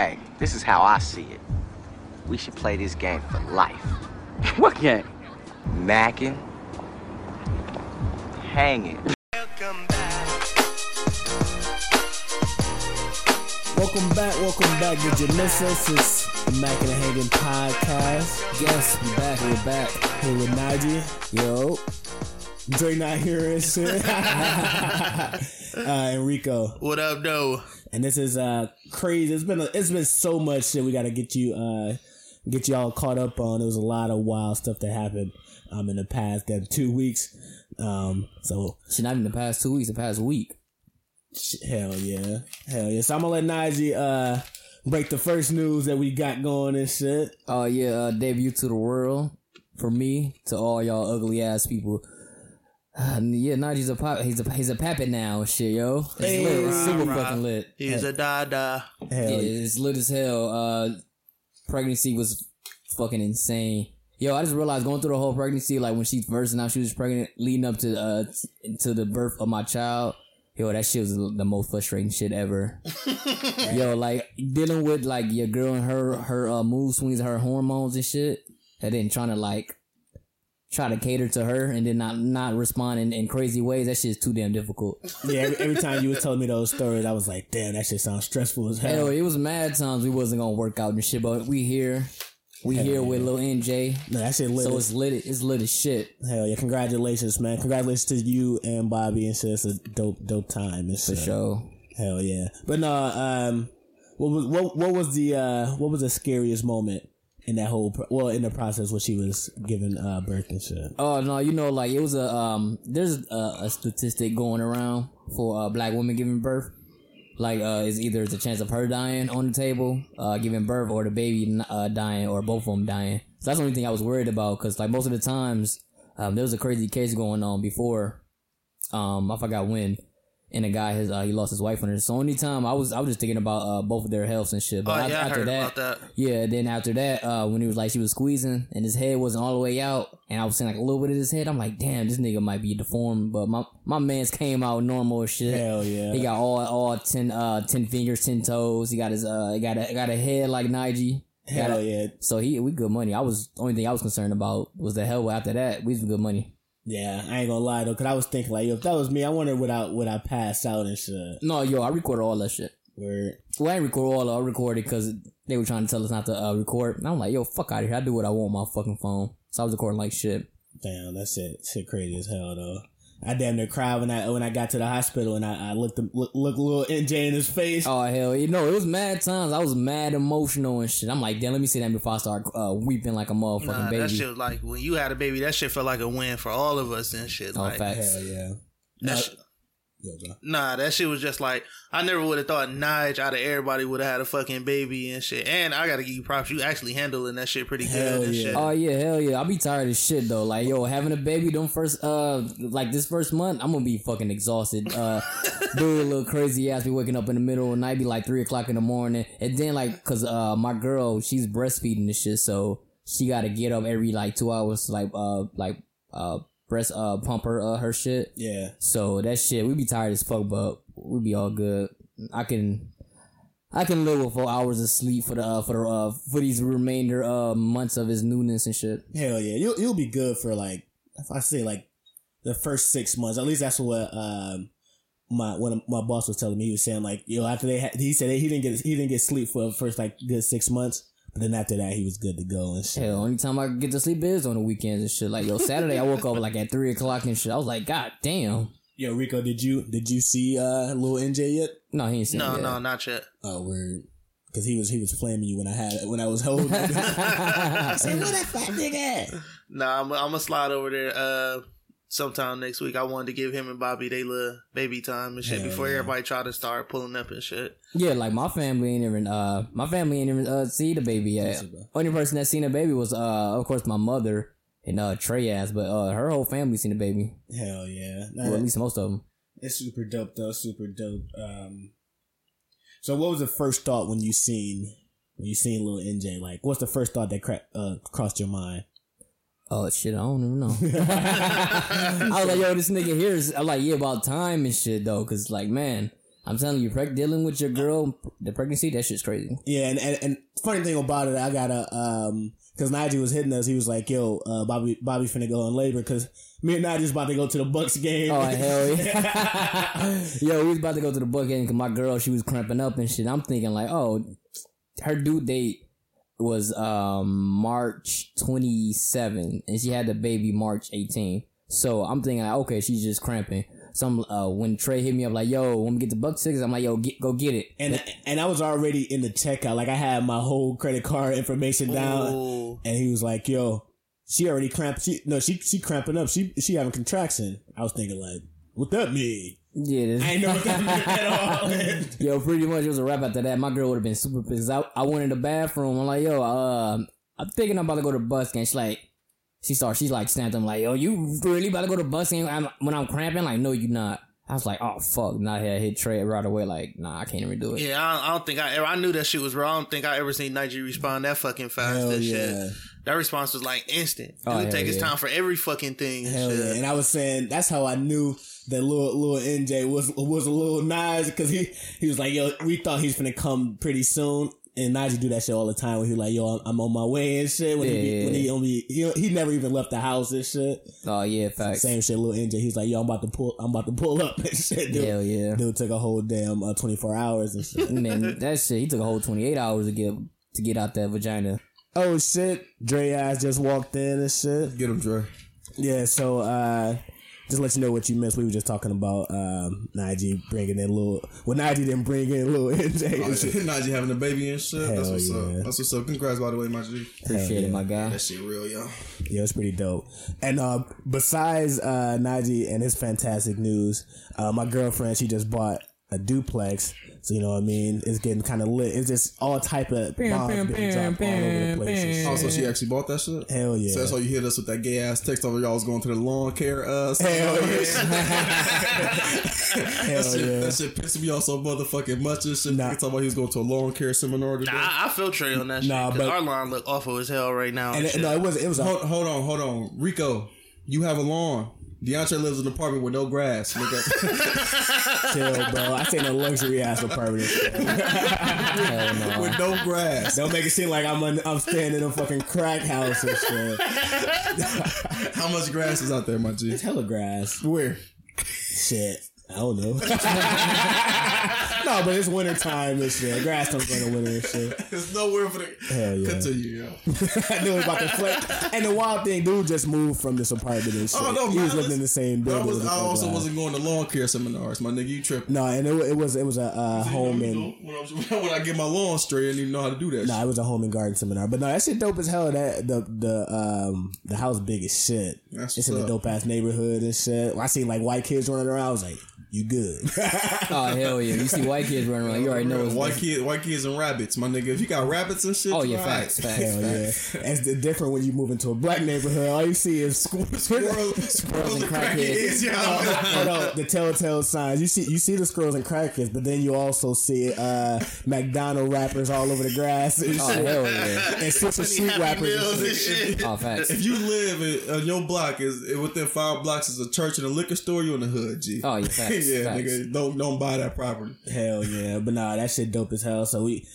Hey, this is how I see it. We should play this game for life. What game? Macking, hanging. Welcome back, welcome back. Did you miss us? It's the Mac and the Hanging podcast. Yes, we're back, we're back. Here with Najee. Yo, Dre not here and uh, Enrico. What up, though? And this is uh crazy. It's been a, it's been so much shit we gotta get you uh get you all caught up on. There was a lot of wild stuff that happened um in the past that two weeks. Um so shit, not in the past two weeks, the past week. hell yeah. Hell yeah. So I'm gonna let Najee uh break the first news that we got going and shit. Oh yeah, uh, debut to the world for me to all y'all ugly ass people. Uh, yeah, Najee's a pop. He's a he's a pappet now. Shit, yo, it's Hey, lit. It's super rah, rah. fucking lit. He's a dada. Hell Yeah, yeah. it's lit as hell. Uh, pregnancy was fucking insane. Yo, I just realized going through the whole pregnancy, like when she first announced she was pregnant, leading up to uh to the birth of my child. Yo, that shit was the most frustrating shit ever. Yo, like dealing with like your girl and her her uh, mood swings, her hormones and shit, and then trying to like try to cater to her and then not not respond in, in crazy ways. That shit's too damn difficult. Yeah, every, every time you was telling me those stories, I was like, damn, that shit sounds stressful as hell. Hell, it was mad times we wasn't gonna work out and shit, but we here. We here with Lil NJ. No, that shit lit. So it's lit. It's lit as shit hell yeah, congratulations, man. Congratulations to you and Bobby and shit. It's a dope, dope time It's for sure. Hell yeah. But no, um, what was what what was the uh what was the scariest moment in that whole pro- well in the process when she was giving uh birth and shit? Oh no, you know, like it was a um. There's a, a statistic going around for uh, black women giving birth. Like uh, is either it's a chance of her dying on the table, uh, giving birth, or the baby uh dying, or both of them dying. So that's the only thing I was worried about because like most of the times, um, there was a crazy case going on before. Um, I forgot when, and the guy has uh, he lost his wife on it. So only time I was I was just thinking about uh both of their healths and shit. Oh, But af- yeah, I after heard that, about that. yeah, then after that, uh, when he was like, she was squeezing and his head wasn't all the way out, and I was seeing like a little bit of his head, I'm like, damn, this nigga might be deformed, but my, my man's came out normal as shit. Hell yeah. He got all, all 10, uh, 10 fingers, 10 toes. He got his, uh, he got a, got a head like Nige. Hell a- yeah. So he, we good money. I was, only thing I was concerned about was the hell after that. We was good money. Yeah, I ain't gonna lie though, cause I was thinking like, yo, if that was me, I wonder would I would I pass out and shit. No, yo, I recorded all that shit. Where Well, I didn't record all. I recorded because they were trying to tell us not to uh, record. And I'm like, yo, fuck out of here. I do what I want on my fucking phone. So I was recording like shit. damn, that shit shit crazy as hell though. I damn near cried when I when I got to the hospital and I, I looked him- look look little NJ in his face. Oh hell, you know it was mad times. I was mad emotional and shit. I'm like, damn, let me see that before I start uh, weeping like a motherfucking Nah, baby. that shit was like when you had a baby. That shit felt like a win for all of us and shit. oh, like, facts. Hell yeah. that No, sh- Yo, nah, that shit was just like I never would have thought Nige out of everybody would have had a fucking baby and shit. And I gotta give you props. You actually handling that shit pretty Hell good and yeah. shit. Oh yeah, hell yeah. I'll be tired of shit though. Like yo, having a baby, them first uh like this first month, I'm gonna be fucking exhausted. Uh do a little crazy ass be waking up in the middle of the night, be like three o'clock in the morning. And then like cause uh my girl, she's breastfeeding and shit, so she gotta get up every like two hours like uh like uh breast uh pump her uh her shit. Yeah. So that shit, we be tired as fuck, but we be all good. I can, I can live with four hours of sleep for the uh, for the uh, for these remainder uh months of his newness and shit. Hell yeah, you'll you'll be good for like if I say like the first six months. At least that's what um my when my boss was telling me. He was saying like yo after they had, he said he didn't get he didn't get sleep for the first like good six months, but then after that he was good to go and shit. Hell, only time I could get to sleep is on the weekends and shit. Like yo, Saturday I woke up like at three o'clock and shit. I was like, God damn. Yo Rico, did you did you see uh little NJ yet? No, he ain't seen no, it no, not yet. Oh word. Cause he was he was flaming you when I had when I was holding. I said, "Where that fat nigga?" at?" Nah, I'm, I'm gonna slide over there uh sometime next week. I wanted to give him and Bobby they little baby time and shit Hell before yeah. everybody try to start pulling up and shit. Yeah, like my family ain't even uh my family ain't even uh see the baby yet. Only person that seen the baby was uh of course my mother and uh Trey ass, but uh her whole family seen the baby. Hell yeah. Well, at least most of them. It's super dope though, super dope. Um, so what was the first thought when you seen when you seen little NJ? Like, what's the first thought that cra- uh, crossed your mind? Oh shit, I don't even know. I was like, yo, this nigga here is. I'm like, yeah, about time and shit though, cause like, man, I'm telling you, preg- dealing with your girl, the pregnancy, that shit's crazy. Yeah, and, and and funny thing about it, I got a um because Najee was hitting us. He was like, "Yo, uh, Bobby, Bobby finna go on labor because me and Najee's about to go to the Bucks game." Oh hell yeah! Yo, we was about to go to the book game because my girl she was cramping up and shit. I'm thinking like, oh, her due date was um March 27, and she had the baby March 18. So I'm thinking like, okay, she's just cramping. Some uh, when Trey hit me up like, yo, when we get the Buck Six, I'm like, yo, get, go get it. and and I was already in the checkout. Like I had my whole credit card information down, Ooh. and he was like, "Yo, she already cramped. She no, she she cramping up. She she having contraction." I was thinking like, "What that mean?" Yeah, this- I ain't know what that meant at all. Yo, pretty much it was a wrap after that. My girl would have been super pissed. I, I went in the bathroom. I'm like, yo, uh, I'm thinking I'm about to go to bus game. She's like, she starts, she's like, snapped. I'm like, yo, you really about to go to bus game I'm, when I'm cramping? Like, no, you not. I was like, oh fuck. Now I hit Trey right away. Like, nah, I can't even do it. Yeah, I don't, I don't think I ever. I knew that shit was wrong. I don't think I ever seen Nigel respond that fucking fast. Hell that yeah. shit. That response was like instant. Oh, Dude hell take his time for every fucking thing. Hell shit. yeah! And I was saying that's how I knew that little little NJ was was a little nice because he he was like, "Yo, we thought he's gonna come pretty soon." And Najee do that shit all the time. When he like, "Yo, I'm, I'm on my way and shit." When he be, Yeah. when he only he, he never even left the house and shit. Oh yeah, facts. Same shit, little NJ. He's like, "Yo, I'm about to pull, I'm about to pull up and shit." Dude, Hell yeah. dude took a whole damn uh, 24 hours and shit. Man, that shit, he took a whole 28 hours to get to get out that vagina. oh shit, Dre ass just walked in and shit. Get him, Dre. Yeah, so uh just let you know what you missed. We were just talking about um Najee bringing in little. Well, Najee didn't bring in little NJ. Oh, and shit. Najee having a baby and shit. That's Hell what's yeah. up. That's what's up. Congrats, by the way, my G. Appreciate it, my guy. That shit real, yo. Yeah, it's pretty dope. And uh, besides uh, Najee and his fantastic news, uh, my girlfriend she just bought a duplex. So you know what I mean? It's getting kind of lit. It's just all type of bombs being dropped all over the place. Oh, so she actually bought that shit? Hell yeah. So that's why you hit us with that gay ass text over y'all was going to the lawn care uh Hell seminar. yeah. that, Hell shit, yeah. that shit pissed me off so motherfucking much and shit. Nah. Nah. talking about he was going to a lawn care seminar today. Nah, I, I feel Trey on that shit. Nah, Nah, but- our line look awful as hell right now. And And it, no, it was it was a Hold, hold on, hold on. Rico, you have a lawn. DeAndre lives in an apartment with no grass. Nigga. chill, bro. I say no luxury ass apartment. Hell no. with no grass. Don't make it seem like I'm un- I'm staying in a fucking crack house and shit. How much grass is out there, my G? It's hella grass. Where? Shit. I don't know. no, but it's winter time and shit. Grass don't grow in the winter and shit. There's nowhere for the. Hell yeah. Continue, yo. I knew it was about to flip. And the wild thing, dude just moved from this apartment and shit. Oh no, he was living in the same but I, building. was, I also guy. wasn't going to lawn care seminars, my nigga. You tripping? No, and it, it was it was a uh, home and know, when, I was, when I get my lawn straight, I didn't even know how to do that. no, shit. it was a home and garden seminar. But no, that shit dope as hell. That the the um the house big as shit. That's it's in what's a dope ass neighborhood and shit. I seen like white kids running around. I was like, you good? Oh hell yeah! You see white kids running around, you already know it's white kid, white kids and rabbits, my nigga. If you got rabbits and shit, Oh yeah, facts, facts, Hell yeah. facts. It's different when you move into a black neighborhood. All you see is squirrels, Squirrels, squirrels and and crackheads. crackheads. Yeah, Hold on, the telltale signs. You see, you see the squirrels and crackers, but then you also see uh, McDonald wrappers all over the grass and Oh shit, hell yeah! and Sister Many Sweet Happy wrappers. Meals And and shit. shit. Oh facts. If you live in, on your block is within five blocks is a church and a liquor store, you're in the hood, G. Oh yeah, facts. Yeah, facts. nigga, don't don't buy that property. Hell yeah, but nah, that shit dope as hell. So we.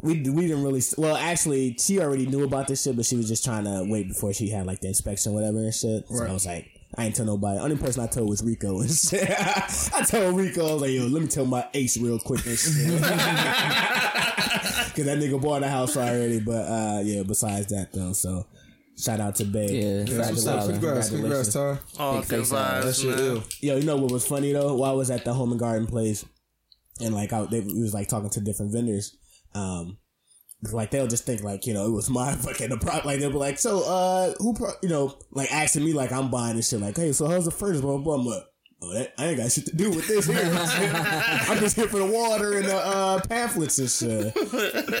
We, we didn't really well actually she already knew about this shit but she was just trying to wait before she had like the inspection or whatever and shit so Right. I was like I ain't tell nobody only person I told was Rico and shit I told Rico I was like yo let me tell my ace real quick and shit Cause that nigga bought a house already, but uh yeah. Besides that though, so shout out to Babe. Yeah, That's what's up. Congratulations. Congrats, congrats, Ty. All Big good face ass. That shit man. ill. Yo, you know what was funny though? While I was at the home and garden place, and like I, they we was like talking to different vendors, um, like they'll just think like you know it was my fucking the product. Like they'll be like, so uh, who pro-, you know like asking me like I'm buying this shit. Like, hey, so how's the furnace? Blah blah. blah. I'm oh, that, I ain't got shit to do with this. Here. I'm just here for the water and the uh, pamphlets and shit.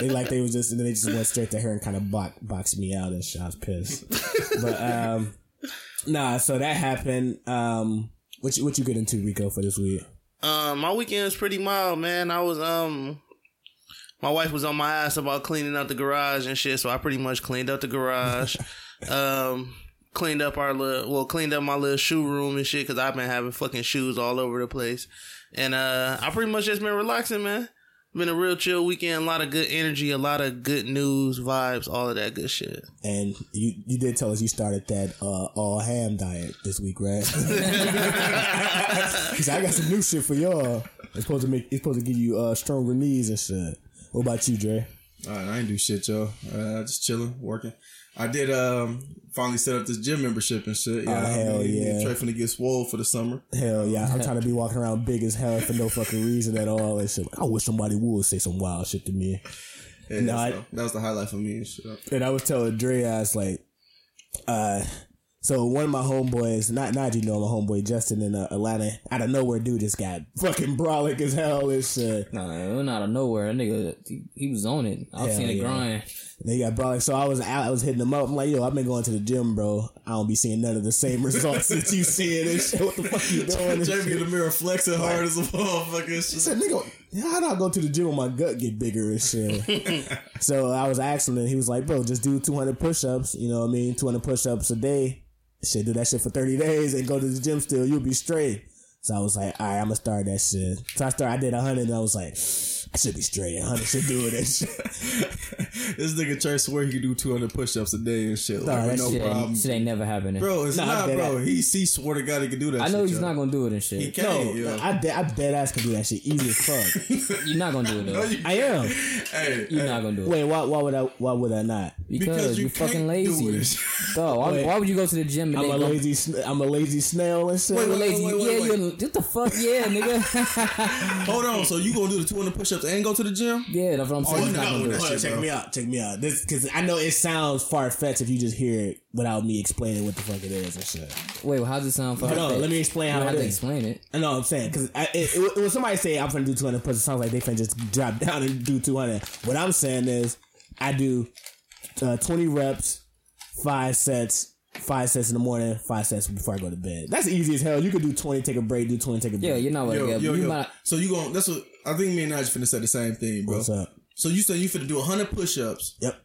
They like they was just and then they just went straight to her and kind of box, boxed me out and shit. I was pissed. but um, nah. So that happened. Um, what you, what you get into Rico for this week? Um, my weekend was pretty mild, man. I was um, my wife was on my ass about cleaning out the garage and shit, so I pretty much cleaned out the garage. um, cleaned up our little, well, cleaned up my little shoe room and shit because I've been having fucking shoes all over the place. And uh I pretty much just been relaxing, man. Been a real chill weekend, a lot of good energy, a lot of good news, vibes, all of that good shit. And you you did tell us you started that uh, all ham diet this week, right? Cause I got some new shit for y'all. It's supposed to make it's supposed to give you uh, stronger knees and shit. What about you, Dre? All right, I ain't do shit, yo. Uh, just chilling, working. I did um finally set up this gym membership and shit. Yeah, Oh, hell yeah. Try finna get swole for the summer. Hell yeah, I'm trying to be walking around big as hell for no fucking reason at all and shit. I wish somebody would say some wild shit to me. Yeah, No, that's I- the- that was the highlight for me and shit. And I was telling Dre, I was like, uh, so one of my homeboys, not not you know my homeboy Justin in uh, Atlanta, out of nowhere, dude just got fucking brolic as hell and shit. Nah, it out of nowhere. That nigga, he, he was on it. I've Hell seen it yeah. grind. He got brolic, so I was out, I was hitting him up. I'm like, yo, I've been going to the gym, bro. I don't be seeing none of the same results that you seeing and shit. What the fuck you doing? Jamie in the mirror flexing hard as a motherfucker. She said, nigga, how do I go to the gym when my gut get bigger and shit? so I was asking him, he was like, bro, just do 200 push ups, you know what I mean? 200 push ups a day. Shit, do that shit for 30 days and go to the gym still, you'll be straight. So I was like, all right, I'm gonna start that shit. So I started, I did 100 and I was like, I should be straight. 100 should do it and shit. this nigga Trey swear he could do 200 push-ups a day and shit. Nah, Like, that no shit, problem. ain't, shit ain't never happening. Bro, it's Nah, not, that- bro. He, he swore to God he could do that shit. I know shit, he's yo. not gonna do it and He shit. can't, No, yo. I, de- I dead ass can do that shit easy as fuck. You're not gonna do it though. I am. Hey, You're hey, not gonna do it Wait, why, why would I, why would I not? because, because you you're fucking lazy. So, why, why would you go to the gym and I'm a lazy, sn- I'm a lazy snail and shit. Wait, You're wait, lazy? wait, wait, yeah, wait. you're what the fuck? Yeah, nigga. Hold on. So you gonna do the 200 push-ups and go to the gym? yeah, that's what I'm saying. you He's not gonna do that it. Hold on, shit, check bro. me out. Check me out. This because I know it sounds far fetched if you just hear it without me explaining what the fuck it is and shit. Wait, well, how does it sound? Hold on, let me explain You how don't have it to is. explain it. I know what I'm saying because it, it, when somebody say I'm gonna do 200 push, it sounds like they finna just drop down and do 200. What I'm saying is I do uh, 20 reps, five sets. Five sets in the morning, five sets before I go to bed. That's easy as hell. You could do twenty, take a break, do twenty, take a break. Yeah, you're not. Yo, yeah, yo, you yo. might. So you going that's what I think me and Nigel finna say the same thing, bro. What's up? So you said you finna do 100 push-ups, Yep.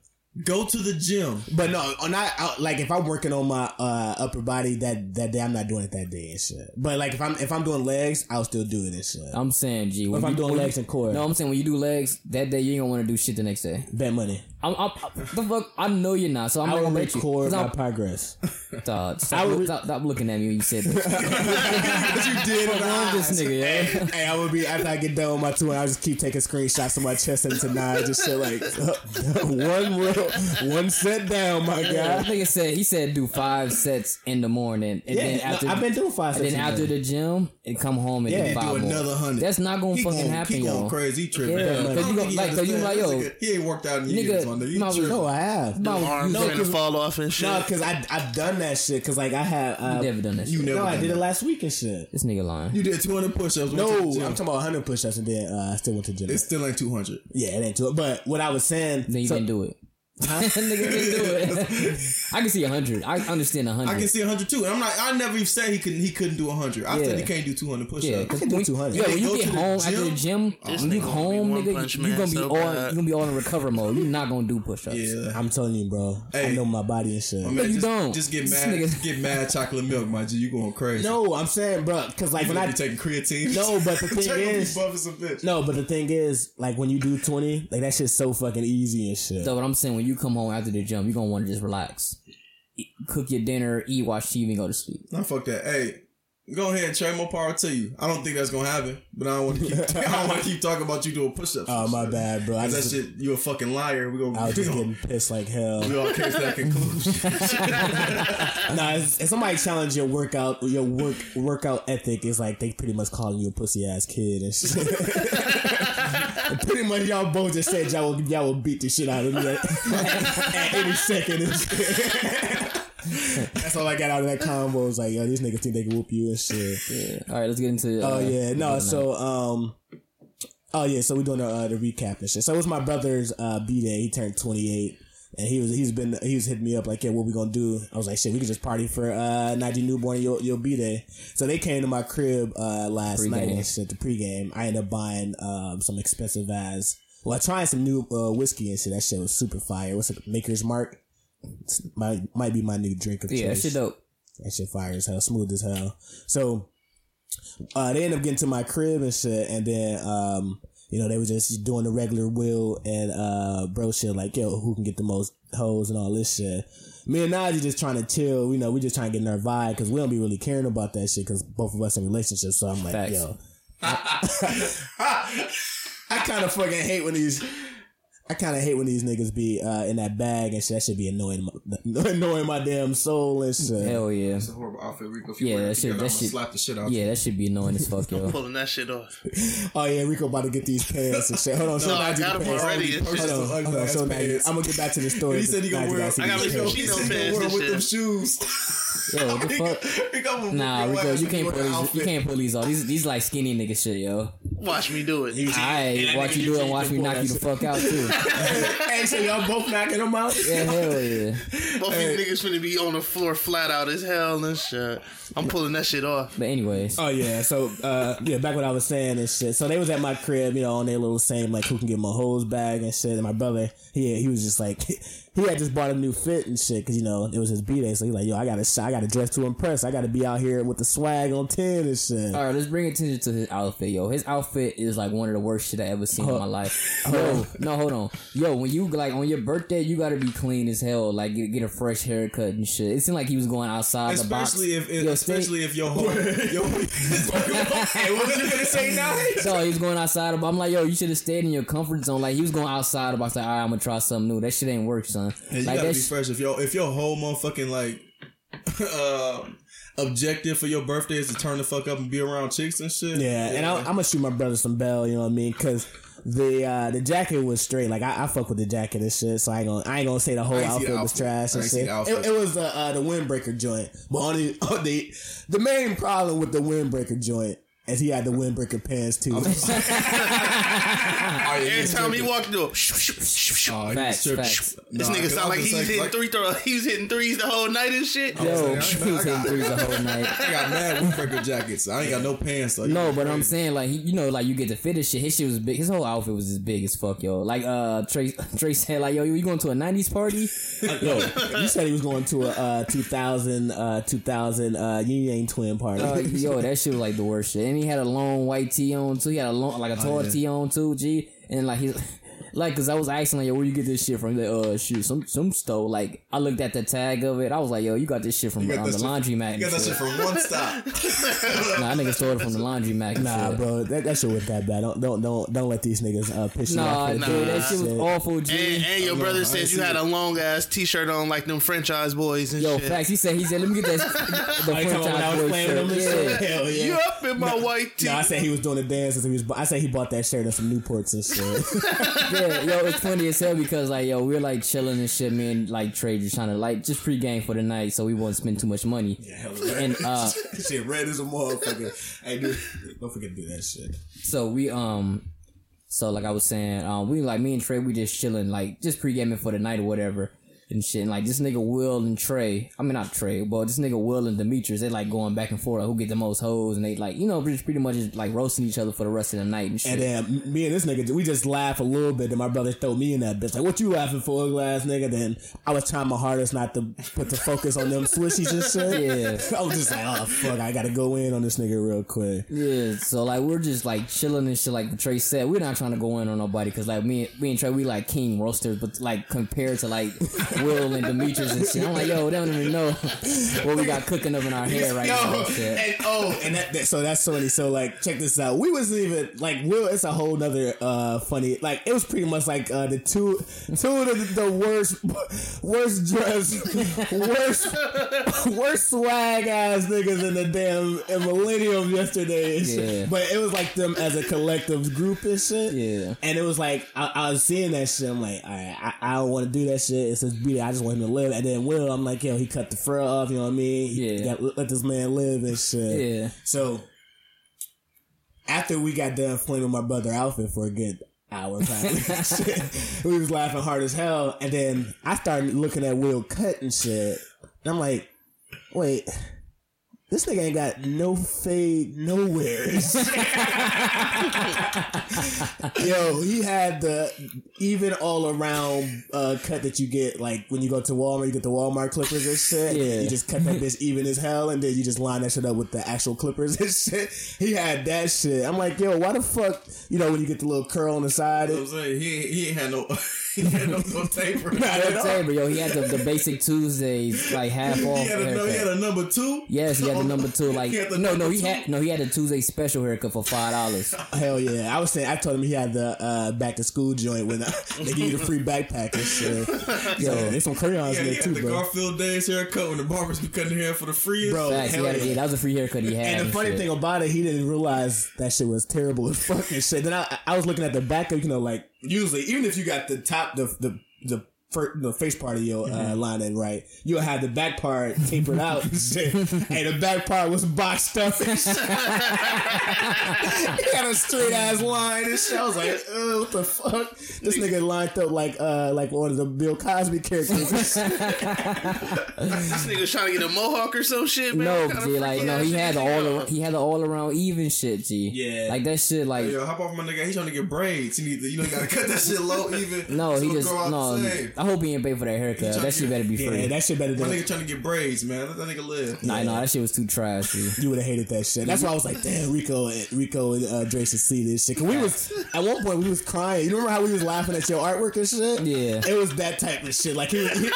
go to the gym. But no, on not out, like if I'm working on my uh, upper body that that day, I'm not doing it that day and shit. But like if I'm if I'm doing legs, I'll still do it and shit. I'm saying, G. when if I'm doing when legs you, and core, No, I'm saying when you do legs that day, you ain't gonna want to do shit the next day. bet money. I'm, I'm, the fuck. I know you're not, so I'm I not will gonna bet you. record 'Cause my I'm- progress. Dog, stop, would- stop, stop looking at me when you said that. What you did What's wrong with this nigga, yeah? hey, I would be after I get done with my tour. I'll just keep taking screenshots of my chest and tonight, just shit like one real, one set down, my That guy. nigga said he said do five sets in the morning, and then Yeah, no, after I've been doing five and sets. then after there. the gym and come home and Yeah, do do five do more. another 100. That's not gonna He fucking going, happen, he going yo. crazy. He tripping. Yeah, I 'cause don't you think gon- he like, 'cause you like, yo, he ain't worked out in years, nigga. He no, tripping. no, I have. No, Arms no, finna 'cause- fall off and shit. No, because I I've done that shit. Because like I had. Uh, You never done that You shit. never no, I did that. it last week and shit. This nigga lying. You did 200 push-ups. No, I'm talking about 100 push-ups and then uh, I still went to the gym. It still ain't 200. yeah, it ain't too. But what I was saying, Then you so- didn't do it. nigga didn't do it. I can see a hundred. I understand a I hundred. can see 100 too. And I'm not. I never even said he couldn't. He couldn't do 100. I Yeah. said he can't do 200 push-ups. Yeah, 'cause can do 200. Yeah, when you get to the home after the gym? gym, when you nigga home, nigga, you Man gonna be so all bad. you gonna be all in recover mode. You're not gonna do push ups. Yeah. I'm telling you, bro. I Hey. know my body and shit. My man, you just, don't. Just get mad. nigga- Get mad chocolate milk, my G. You going crazy? No, I'm saying, bro, because like You when I be taking creatine. No, but the thing Check when is- you buff as a bitch. no, but the thing is, like when you do 20, like that shit's so fucking easy and shit. So what I'm saying, when you come home after the gym, you're gonna want to just relax, Eat- cook your dinner, eat, watch TV, and go to sleep. No, fuck that. Hey, go ahead, Trey. More power to you. I don't think that's gonna happen, but I don't want to keep. I don't want to keep talking about you doing push-ups. Oh my bad, bro. I Cause that just, shit, you a fucking liar. We gonna. I was just gonna- getting pissed like hell. we all came to that conclusion. nah, it's, if somebody challenge your workout, your work workout ethic is like they pretty much calling you a pussy ass kid and shit. Pretty much y'all both just said y'all will, y'all will beat the shit out of me at, at any second. That's all I got out of that combo. Was like, yo, these niggas think they can whoop you and shit. Yeah. All right, let's get into. Uh, Oh yeah, no. So um, oh yeah. So we're doing the, uh, the recap and shit. So it was my brother's uh b day. He turned twenty eight, and he was he's been he was hitting me up like, yeah, what we gonna do? I was like, shit, we could just party for uh Najee newborn you'll you'll be there. So they came to my crib uh last Pregame. night and shit. The pregame. I ended up buying um some expensive ass. Well, I tried some new uh, whiskey and shit. That shit was super fire. What's it? Maker's Mark. It's might might be my new drink of Yeah, that choice. shit dope. That shit fire as hell, smooth as hell. So uh, they end up getting to my crib and shit, and then um, you know they were just doing the regular will and uh, bro shit like yo, who can get the most hoes and all this shit. Me and Najee just trying to chill, you know, we just trying to get in our vibe because we don't be really caring about that shit because both of us in relationships. So I'm like, Facts. yo, I kind of fucking hate when these. I kind of hate when these niggas be uh, in that bag and shit. That should be annoying, my, annoying my damn soul and shit. Hell yeah. It's a horrible outfit, Rico. If you Yeah, that shit- that I'm shit- slap the shit out. Yeah, you. that should be annoying as fuck, yo. I'm Pulling that shit off. Oh yeah, Rico about to get these pants and shit. Hold on, show No, I got the 'em pants. already and Hold on, hold on, show Najee. I'm gonna get back to the story. He said he gonna wear. I got these me some pants. He Chino said he pants gonna wear with them shoes. Yo, what the fuck? He Nah, Rico, you can't pull these. You can't pull these off. These these like skinny nigga shit, yo. Watch me do it. I watch you do it and watch me knock you the fuck out too. hey, so y'all both knocking them out? Yeah, hell yeah. Both you niggas finna be on the floor flat out as hell and shit. I'm pulling that shit off. But anyways, Oh yeah, so uh yeah, back what I was saying and shit. So they was at my crib, you know, on their little same like who can get my hose bag and shit. And my brother, yeah, he was just like he had just bought a new fit and shit because you know it was his b day. So he's like, yo, I gotta I gotta dress to impress. I gotta be out here with the swag on ten and shit. all right, let's bring attention to his outfit, yo. His outfit is like one of the worst shit I ever seen in my life. Yo, no, hold on, yo. When you like on your birthday, you gotta be clean as hell. Like get, get a fresh haircut and shit. It seemed like he was going outside the box. Especially if, Yo, stay- especially if your whole, your, hey, what was you gonna say now? So he was going outside. Of, I'm like, yo, you should have stayed in your comfort zone. Like he was going outside. About like, all right, I'm gonna try something new. That shit ain't work, son. Yeah, you like gotta be fresh. If your if your whole motherfucking like uh, objective for your birthday is to turn the fuck up and be around chicks and shit. Yeah, and I, I'm gonna shoot my brother some bell. You know what I mean? Because the uh, the jacket was straight. Like I, I fuck with the jacket and shit. So I ain't gonna I ain't gonna say the whole ain't outfit was trash and shit. It, it was uh, uh, the windbreaker joint. But only the the main problem with the windbreaker joint is he had the windbreaker pants too. Oh, Every time he walked through, shoo, shoo, shoo, shoo. Oh, he was Facts, tripping. facts. this Nah, nigga 'cause sound like he was say, hitting three throw. He was hitting threes the whole night and shit. Yo, I he was got- hitting threes the whole night. I got mad windbreaker jackets. I ain't got no pants. So No, you but I'm saying like he, you know, like you get to fit his shit. His shit was big. His whole outfit was as big as fuck, yo. Like uh, Trey, Trey said, like yo, you going to a '90s party? Yo, you said he was going to a uh, 2000 uh, 2000 uh, Ying Yang twin party. Uh, yo, that shit was like the worst shit. And he had a long white tee on too. He had a long, like a oh, tall yeah. tee on too. G, and like he's. Like, cause I was asking, like, yo, where you get this shit from? He's like, uh, shoot, some, some store. Like, I looked at the tag of it. I was like, yo, you got this shit from You got um, the shit- laundry mat. You got that shit from one stop. Nah, that nigga stole it from the laundry mat. Nah, shit. bro, that, that shit was that bad. Don't don't don't don't let these niggas uh, piss you Nah, off. dude, for the that shit was shit. awful, G. And, and your I know, brother I said you had it. a long ass t shirt on like them Franchize Boyz and Yo, shit. facts. He said, he said, let me get that the you talking about when I franchise was boy playing with him and shirt. Yeah. Hell yeah. You up in my white tee? No, I said he was doing the dances. He was. I said he bought that shirt and some Newports and shit. yeah, yo, it's funny as hell because like yo, we're like chilling and shit, man. Like Trey just trying to like just pregame for the night, so we won't spend too much money. And uh, shit, red is a motherfucker. Hey, dude, don't forget to do that shit. so we um, so like I was saying, um, we like me and Trey, we just chilling, like just pregaming for the night or whatever. And shit, and like this nigga Will and Trey, I mean not Trey, but this nigga Will and Demetrius, they like going back and forth, like, who get the most hoes, and they like, you know, just pretty much just like roasting each other for the rest of the night and shit. And then me and this nigga, we just laugh a little bit. and my brother throw me in that bitch. Like, what you laughing for, ugly ass nigga? Then I was trying my hardest not to put the focus on them swishies and shit. Yeah. I was just like, oh fuck, I gotta go in on this nigga real quick. Yeah, so like we're just like chilling and shit. Like Trey said, we're not trying to go in on nobody because like me, me and Trey, we like king roasters, but like compared to like Will and Demetrius and shit, I'm like, yo, they don't even know what we got cooking up in our hair right now. And shit. and oh, and that, that- so that's funny. So like, check this out. We wasn't even like Will. It's a whole nother uh funny. Like it was pretty much like uh the two two of the, the worst worst dressed worst worst swag ass niggas in the damn in millennium yesterday. And shit. Yeah. But it was like them as a collective group and shit. Yeah. And it was like I, I was seeing that shit. I'm like, all right, I, I don't want to do that shit. It's I just want him to live. And then Will, I'm like, yo, he cut the fur off. You know what I mean? Yeah. Got, let this man live and shit. Yeah. So after we got done playing with my brother outfit for a good hour, probably, we was laughing hard as hell. And then I started looking at Will cut and shit. And I'm like, wait, This nigga ain't got no fade nowhere. Yo, he had the even all around uh, cut that you get like when you go to Walmart, you get the Walmart clippers and shit. Yeah. You just cut that bitch even as hell and then you just line that shit up with the actual clippers and shit. He had that shit. I'm like, yo, why the fuck, you know, when you get the little curl on the side? You know what I'm saying? He, he ain't had no, he had no, no taper. Not at I'm all. saying, but yo, he had the, the basic Tuesdays like half off He had, a, no, he had a number two. Yes, he had the number two. Like He no, no, he two? had no, he had a Tuesday special haircut for five dollars. Hell yeah! I was saying I told him he had the uh, back to school joint when uh, they give you the free backpack and shit. Yo, there's some crayons Yeah, in he there had too, the bro. Garfield Days haircut when the barbers be cutting hair for the free. Bro, Facts, he hell had, yeah. yeah, that was a free haircut he had. And the funny shit. thing about it, he didn't realize that shit was terrible and fucking shit. Then I, I was looking at the back of, you know, like usually, even if you got the top, the the the. Fir- The face part of your uh, lining right, you'll have the back part tapered out and the back part was boxed up. And shit. he had a straight ass line and shit. I was like, uh, what the fuck? This nigga lined up like uh like one of the Bill Cosby characters. This nigga trying to get a mohawk or some shit, man. No, What kind of G, like no, he had the all on? he had the all around even shit, G. Yeah. like that shit, like Yo, hop off my nigga. He's trying to get braids. He need to, you know, you gotta cut that shit low even. no, so he just no. The same. I hope he ain't pay for that haircut. That shit better be free. yeah, that shit better My than nigga trying to get braids, man. Let that nigga live. Nah, no, that shit was too trash, G. You would have hated that shit. That's why I was like, damn, Rico, and Rico and uh, Dre should see this shit. Cause we was at one point we was crying. You remember how we was laughing at your artwork and shit? Yeah. it was that type of shit. Like he, he,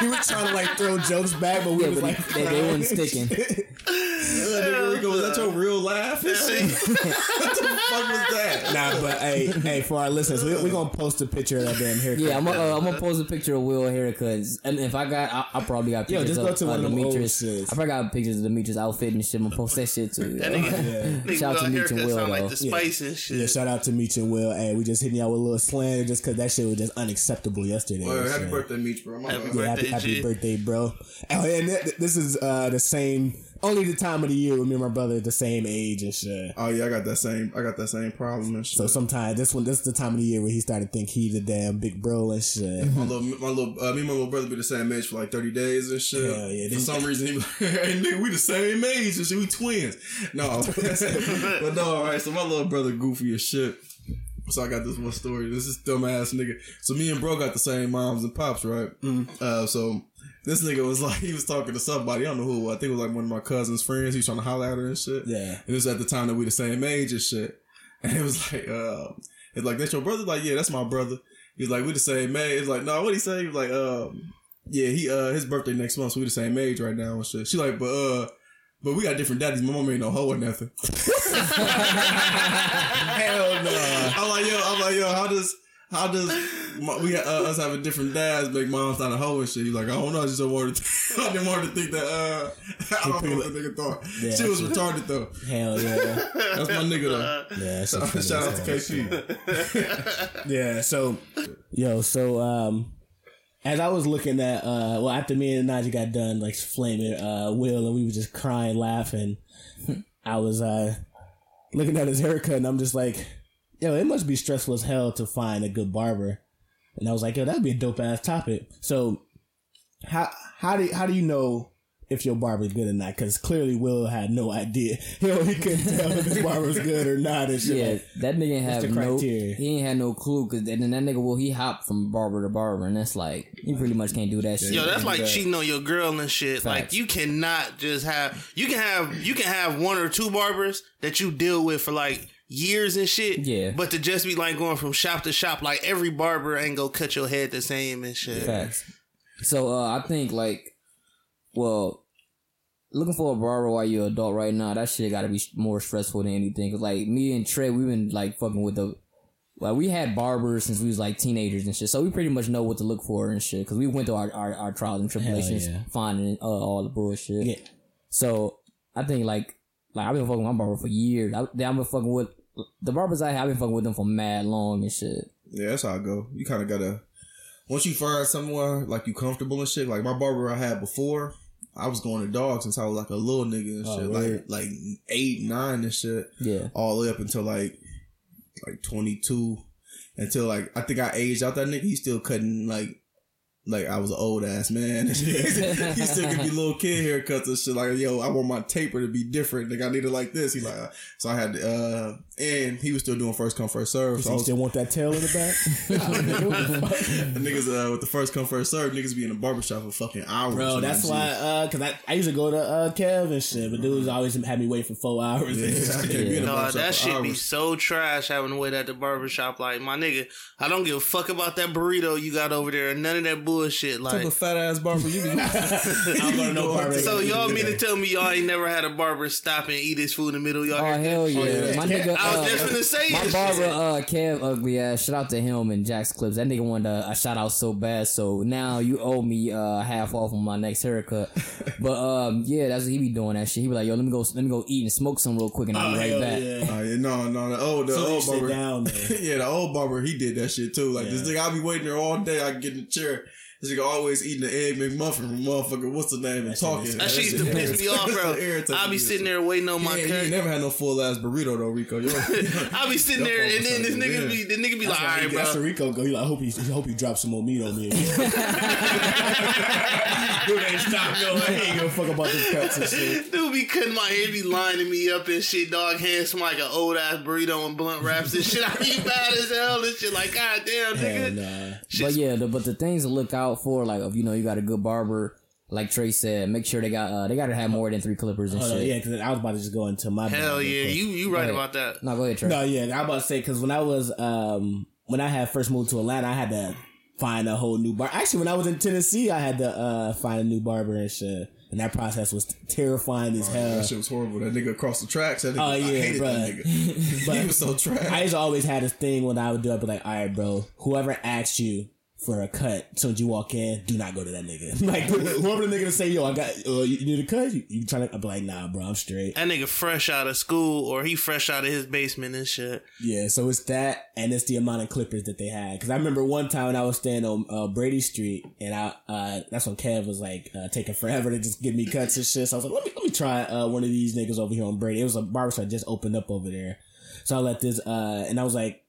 he was trying to like throw jokes back, but we Yeah, was but like, they, they wasn't sticking. That nigga Rico, was that your real laugh? and shit? what the fuck was that? nah. But hey, hey, for our listeners, we we gonna post a picture of that damn haircut. Yeah, I'm gonna uh, I'm gonna post a picture of Will haircuts, and if I got, I, I probably got Yo, pictures just go of to uh, one of them Demetrius. I probably got pictures of Demetrius outfit and shit. I'm gonna post that shit too. That nigga, nigga Shout out to Meech and Will, sound like the spice and shit. Yeah, shout out to Meech and Will. Hey, we just hitting y'all with a little slander just cause that shit was just unacceptable yesterday. Well, happy birthday, Meech, bro. My Happy. Yeah, happy, Birthday, happy G. birthday, bro. Oh, and th- this is uh, the same, only the time of the year when me and my brother are the same age and shit. Oh yeah, I got that same. I got that same problem and shit. So sometimes this one, this is the time of the year where he started to think he the damn big bro and shit. my little, my little, uh, me and my little brother be the same age for like thirty days and shit. Hell yeah, For some reason, he was like, "Hey, nigga, we the same age and shit. We twins." No, but no. All right, so my little brother goofy as shit. So I got this one story. This is dumbass nigga. So me and bro got the same moms and pops, right? Uh, so this nigga was like, he was talking to somebody. I don't know who. I think it was like one of my cousin's friends. He was trying to holler at her and shit. Yeah. And it was at the time that we the same age and shit. And it was like, uh, it's like, that's your brother? Like, yeah, that's my brother. He's like, we the same age. It's like, no, what he say? He was like, um, yeah, he, uh, his birthday next month, so we the same age right now and shit. She like, but, uh, but we got different daddies. My mom ain't no hoe or nothing. Hell no. I'm like, yo, I'm like, yo, how does, how does my, we uh, us having different dads make moms not a hoe and shit? He's like, I don't know. I just don't want to. I didn't want to think that. Uh, I don't know what the nigga thought. Yeah, she was retarded though. Hell yeah. That's my nigga though. Yeah, funny Shout out to. KP. Yeah, so yo, so um as I was looking at uh well after me and Najee got done like flaming uh Will and we were just crying, laughing, I was uh looking at his haircut and I'm just like, yo, it must be stressful as hell to find a good barber. And I was like, yo, that'd be a dope ass topic. So how how do how do you know if your barber's good or not? Because clearly Will had no idea. Yo, he couldn't tell if his barber was good or not and shit. Yeah, like- that nigga ain't have no. criteria? He ain't had no clue because then that nigga, well, he hopped from barber to barber, and that's like he pretty much can't do that shit. Yo, that's like cheating on your girl and shit. Like you cannot just have you can have you can have one or two barbers that you deal with for like years and shit. Yeah. But to just be like going from shop to shop, like every barber ain't gonna cut your head the same and shit. Facts. So uh, I think like, well, looking for a barber while you're an adult right now, that shit got to be more stressful than anything. Cause like me and Trey, we've been like fucking with the. Like we had barbers since we was like teenagers and shit, so we pretty much know what to look for and shit. Cause we went through our, our, our trials and tribulations, yeah. finding uh, all the bullshit. Yeah. So I think like like I've been fucking with my barber for years. I, I've been fucking with the barbers I have. I've been fucking with them for mad long and shit. Yeah, that's how I go. You kind of gotta once you find somewhere like you comfortable and shit. Like my barber I had before, I was going to dog since I was like a little nigga and Oh, shit, word. like like eight, nine and shit, Yeah. all the way up until like like twenty two. Until like I think I aged out that nigga. He still cutting like like I was an old ass man. he still give me little kid haircuts and shit. Like, yo, I want my taper to be different. Like, I need it like this. He like, so I had, uh, and he was still doing first come first serve. So I was, still want that tail in the back? the niggas uh, with the first come first serve, niggas be in the barbershop for fucking hours. Bro, that's Gee. why, uh, cause I, I used to go to, uh, Kev and shit, but dudes always had me wait for four hours. Yeah, I can't be in the No, that for shit be so trash having to wait at the barbershop. Like, my nigga, I don't give a fuck about that burrito you got over there and none of that bullshit. Like, of fat ass barber you be. I'm gonna know barber. so y'all mean to tell me y'all ain't never had a barber stop and eat his food in the middle? Y'all Oh heard that? hell yeah! yeah. My nigga, I was uh, just gonna say my barber, uh, Kev Ugly ass. Shout out to him and Jack's clips. That nigga wanted a, a shout out so bad. So now you owe me uh half off on my next haircut. but um, yeah, that's what he be doing. That shit. He be like, yo, let me go, let me go eat and smoke some real quick, and I'll be right back. yeah. Oh, yeah, no, no, the old, the So old barber. down yeah, the old barber, he did that shit too. Like this nigga, I be waiting there all day. I get in the chair. This nigga always eating the egg McMuffin from motherfucker. What's the name? And shit talking. is- That shit used to piss me off, bro. I be sitting there waiting on my Yeah, you ain't never had no full ass burrito though, Rico. Yo, I be sitting there, and then this nigga be, the nigga be like, all right, bro. That's where Rico go. He like, I hope he, I hope he drops some more meat on me. Dude ain't stop going. He ain't gonna fuck about them cuts and shit. Dude be cutting my hair, be lining me up and shit, dog. Hands from like an old ass burrito and blunt wraps and shit. I be bad as hell and shit. Like, god damn, Hell nigga. nah. But yeah, the, but the things to look out for, like if you know you got a good barber, like Trey said, make sure they got uh they gotta have more than three clippers and Hold on, shit. yeah, because I was about to just go into my Hell yeah, you you right about that. No, go ahead, Trey. No, yeah, I'm about to say because when I was um when I had first moved to Atlanta, I had to find a whole new bar. Actually, when I was in Tennessee, I had to uh find a new barber and shit, and that process was terrifying as oh, hell. that shit was horrible. That nigga across the tracks. That nigga, Oh, yeah, hated bruh. that nigga. But he was so trash. I just always had this thing when I would do. I'd be like, "All right, bro. Whoever asks you for a cut, as you walk in, do not go to that nigga. like whoever the nigga to say, yo, I got, uh, you need a cut. You, you trying to? Be like, nah, bro, I'm straight. That nigga fresh out of school or he fresh out of his basement and shit. Yeah, so it's that, and it's the amount of clippers that they had. Because I remember one time when I was staying on uh, Brady Street, and I uh, that's when Kev was like uh, taking forever to just give me cuts and shit. So I was like, let me let me try uh, one of these niggas over here on Brady. It was a barbershop just opened up over there, so I let this, uh, and I was like,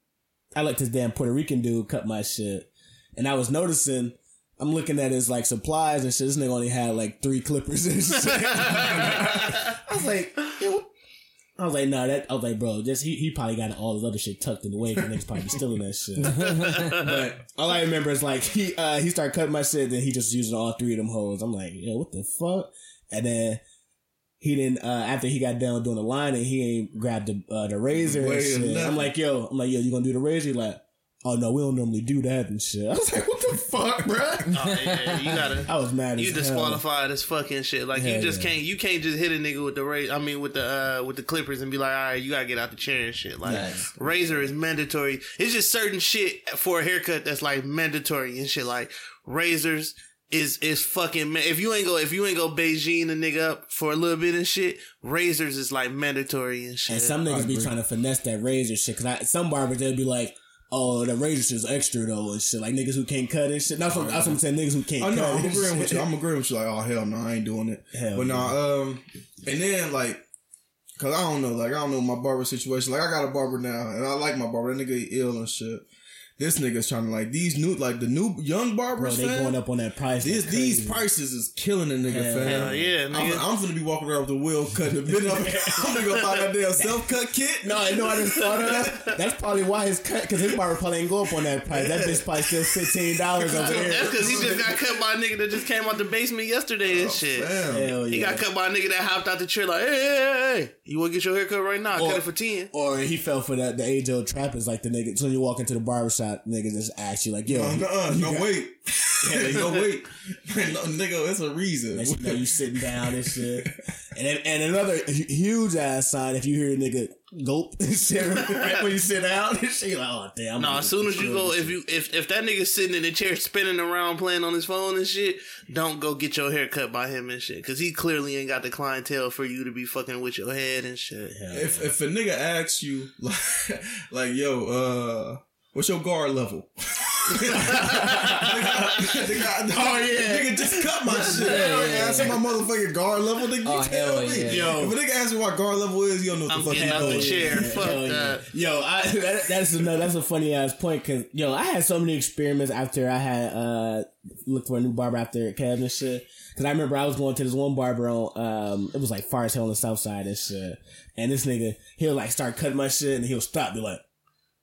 I let this damn Puerto Rican dude cut my shit, and I was noticing. I'm looking at his like supplies and shit. This nigga only had like three clippers and shit. I was like, yo, I was like, nah, that I was like, bro, just he, he probably got all his other shit tucked in the way niggas probably stealing that shit. but all I remember is like he uh he started cutting my shit, then he just using all three of them hoes. I'm like, yo, what the fuck? And then he didn't uh after he got done doing the line and he ain't grabbed the uh, the razor and Wait, shit. I'm like, yo, I'm like, yo, you gonna do the razor? He like, oh no, we don't normally do that and shit. I was like, what the fuck, bro? Oh, yeah, you gotta. I was mad You hell. disqualified as fucking shit. Like you just yeah. can't. You can't just hit a nigga with the razor. I mean, with the uh with the clippers and be like, all right, you gotta get out the chair and shit. Like Nice. razor is mandatory. It's just certain shit for a haircut that's like mandatory and shit. Like razors is is fucking. Ma- if you ain't go if you ain't go Beijing a nigga up for a little bit and shit, razors is like mandatory and shit. And some niggas be trying to finesse that razor shit. Cause I, some barbers they'll be like, "Oh, the razor shit's extra though," and shit. Like niggas who can't cut and shit. That's what, that's what I'm saying. Niggas who can't I cut. I'm agreeing with you. I'm agreeing with you. Like, oh hell no, I ain't doing it. Hell but no, um, and then like, cause I don't know, like I don't know my barber situation. Like I got a barber now, and I like my barber. That nigga ill and shit. This nigga's trying to like these new, like the new young Bro, barbers. they fam, going up on that price. This, these prices is killing a nigga, Hell fam. Hell yeah, I'm. I'm gonna be walking around with a wheel cutting the bit up. I'm gonna go buy that damn self cut kit. No, I know I just thought of that. That's probably why his cut, because his barber probably ain't go up on that price. That bitch probably still fifteen dollars over there. That's because he just got cut by a nigga that just came out the basement yesterday and oh, shit. Damn. Hell He got cut by a nigga that hopped out the chair like, hey, hey, hey, hey, you want to get your hair cut right now? Or- cut it for 10. Or he fell for that the age old trap is like the nigga. So you walk into the barbershop, niggas just ask you like, "Yo, Uh, uh, you no got- wait, no wait, no, nigga, it's a reason. Let you know you sitting down and shit. And then, and another huge ass sign if you hear a nigga gulp shit right when you sit down and shit. Like, oh damn. No, as soon as you go, if you if if that nigga sitting in the chair spinning around playing on his phone and shit, don't go get your hair cut by him and shit, because he clearly ain't got the clientele for you to be fucking with your head and shit. if if a nigga asks you like, like yo, uh, what's your guard level? nigga, nigga, Oh, yeah. nigga just cut my shit. I ain't asking my motherfucking guard level. Nigga, Oh, you tell hell me. yeah. Yo. If a nigga asks me what guard level is, you don't know what I'm the fuck getting you out the doing. chair. Fuck Hell yeah. that. Yo, I, that, that's another, that's a funny ass point because yo, I had so many experiments after I had uh looked for a new barber after Kev and shit. Because I remember I was going to this one barber on um it was like far as hell on the south side and shit, and this nigga he'll like start cutting my shit and he'll stop, be like,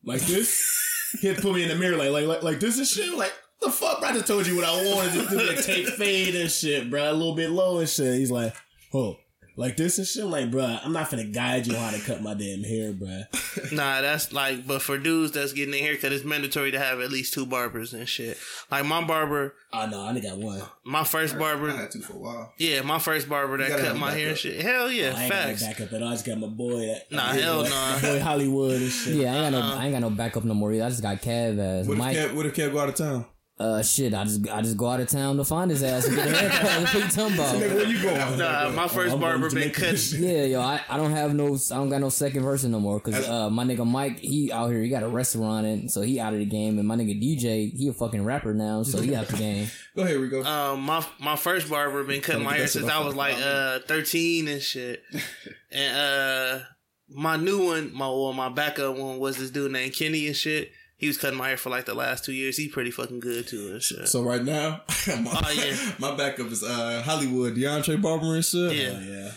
like this. He'll put me in the mirror like like like, like this is shit. Like the fuck, bro, I just told you what I wanted. Just do like take fade and shit, bro. A little bit low and shit. He's like, oh. Like this and shit, I'm like, bro, I'm not finna guide you how to cut my damn hair, bro. Nah, that's like, but for dudes that's getting a haircut, it's mandatory to have at least two barbers and shit. Like my barber, ah, Oh no, I only got one. my first I barber, had to for a while. yeah, my first barber that cut have my hair and shit. Hell yeah, I ain't got no backup at all. I just got my boy. That, Nah, hell boy, nah. My boy Hollywood and shit. Yeah, I ain't got no, I ain't got no backup no more. Either. I just got Kev as What if, Mike. Kev, what if Kev go out of town? Uh, shit, I just, I just go out of town to find his ass and get a haircut. What you talking about? Where you going? Nah, my first I'm barber going been make cut. Yeah, yo, I, I don't have no, I don't got no second version no more. Cause, uh, my nigga Mike, he out here, he got a restaurant and so he out of the game. And my nigga DJ, he a fucking rapper now, so he out the game. Go ahead, Rico. Um, my my first barber been cutting my hair since I was like uh thirteen and shit. and uh, my new one, my well, my backup one was this dude named Kenny and shit. He was cutting my hair for like the last two years. He's pretty fucking good too and shit. so right now, my, Oh, yeah. my backup is uh, Hollywood, DeAndre Barber and shit. Yeah. Yeah.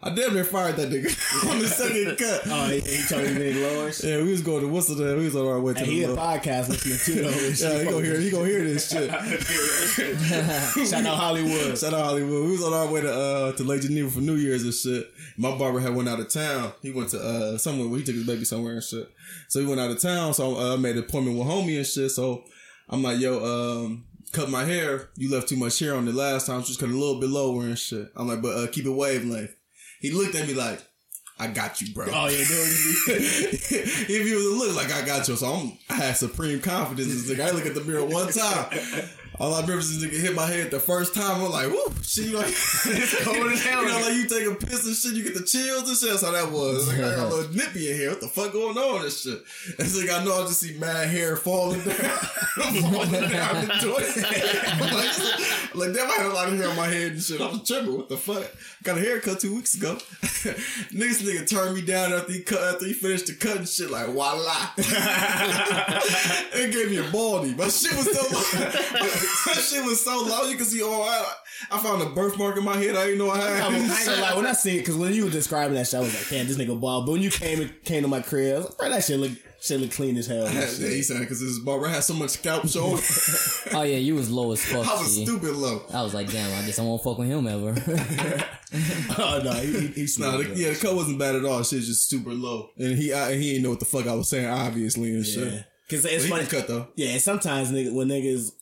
I damn near fired that nigga on the second cut. Oh, he, he told me Nick Lawrence. Yeah, we was going to what's the name? We was on our way to Hey, the he a little- podcast listening too though. Yeah, he shit. gonna hear he gonna hear this shit. Shout out Hollywood. Shout out Hollywood. We was on our way to uh to Lake Geneva for New Year's and shit. My barber had went out of town. He went to uh somewhere where he took his baby somewhere and shit. So he went out of town. So I uh, made an appointment with homie and shit. So I'm like, yo, um, cut my hair. You left too much hair on the last time. Just cut a little bit lower and shit. I'm like, but uh, keep it wavelength. He looked at me like. I got you, bro. Oh yeah, dude. if he was to look like I got you, so I'm, I had supreme confidence. in This nigga, I look at the mirror one time. All I remember is this nigga hit my head the first time. I'm like, woo, shit, you like, it's cold as hell. You know, like you take a piss and shit, you get the chills and shit. That's how that was. Like, I got a little nippy in here. What the fuck going on and shit? And so I know I just see mad hair falling down, falling down the joint. like, like, damn, I had a lot of hair on my head and shit. I was tripping. What the fuck? Got a haircut two weeks ago. Niggas nigga turned me down after he cut after he finished the cut and shit. Like voila, it gave me a baldy. My shit was so my shit was so low. You can see. Oh, I, I found a birthmark in my head. I didn't know I had. I ain't gonna lie, when I see it, because when you were describing that shit, I was like, damn, this nigga bald. But when you came came to my crib, I was like, that shit look shit look clean as hell. Yeah, he said because his barber had so much scalp showing. Oh yeah, you was low as fuck. I was G. stupid low. I was like, damn, I guess I won't fuck with him ever. oh no, he, he, he's Nah, the, yeah, the cut wasn't bad at all. Shit's just super low, and he I, he didn't know what the fuck I was saying, obviously and yeah. shit. Because it's he funny. cut though. Yeah, sometimes niggas when niggas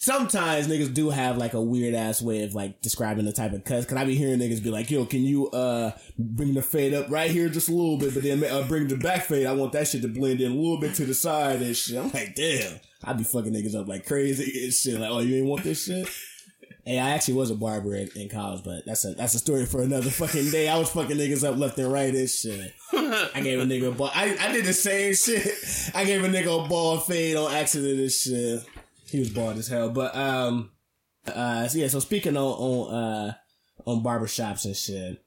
sometimes niggas do have like a weird ass way of like describing the type of cuts. Cause I be hearing niggas be like, yo, can you uh bring the fade up right here just a little bit, but then uh, bring the back fade. I want that shit to blend in a little bit to the side and shit. I'm like, damn. I be fucking niggas up like crazy and shit. Like, oh, you ain't want this shit? Hey, I actually was a barber in, in college, but that's a that's a story for another fucking day. I was fucking niggas up left and right and shit. I gave a nigga a ball. I, I did the same shit. I gave a nigga a ball fade on accident and shit. He was bald as hell. But um uh so yeah, so speaking on on uh on barbershops and shit.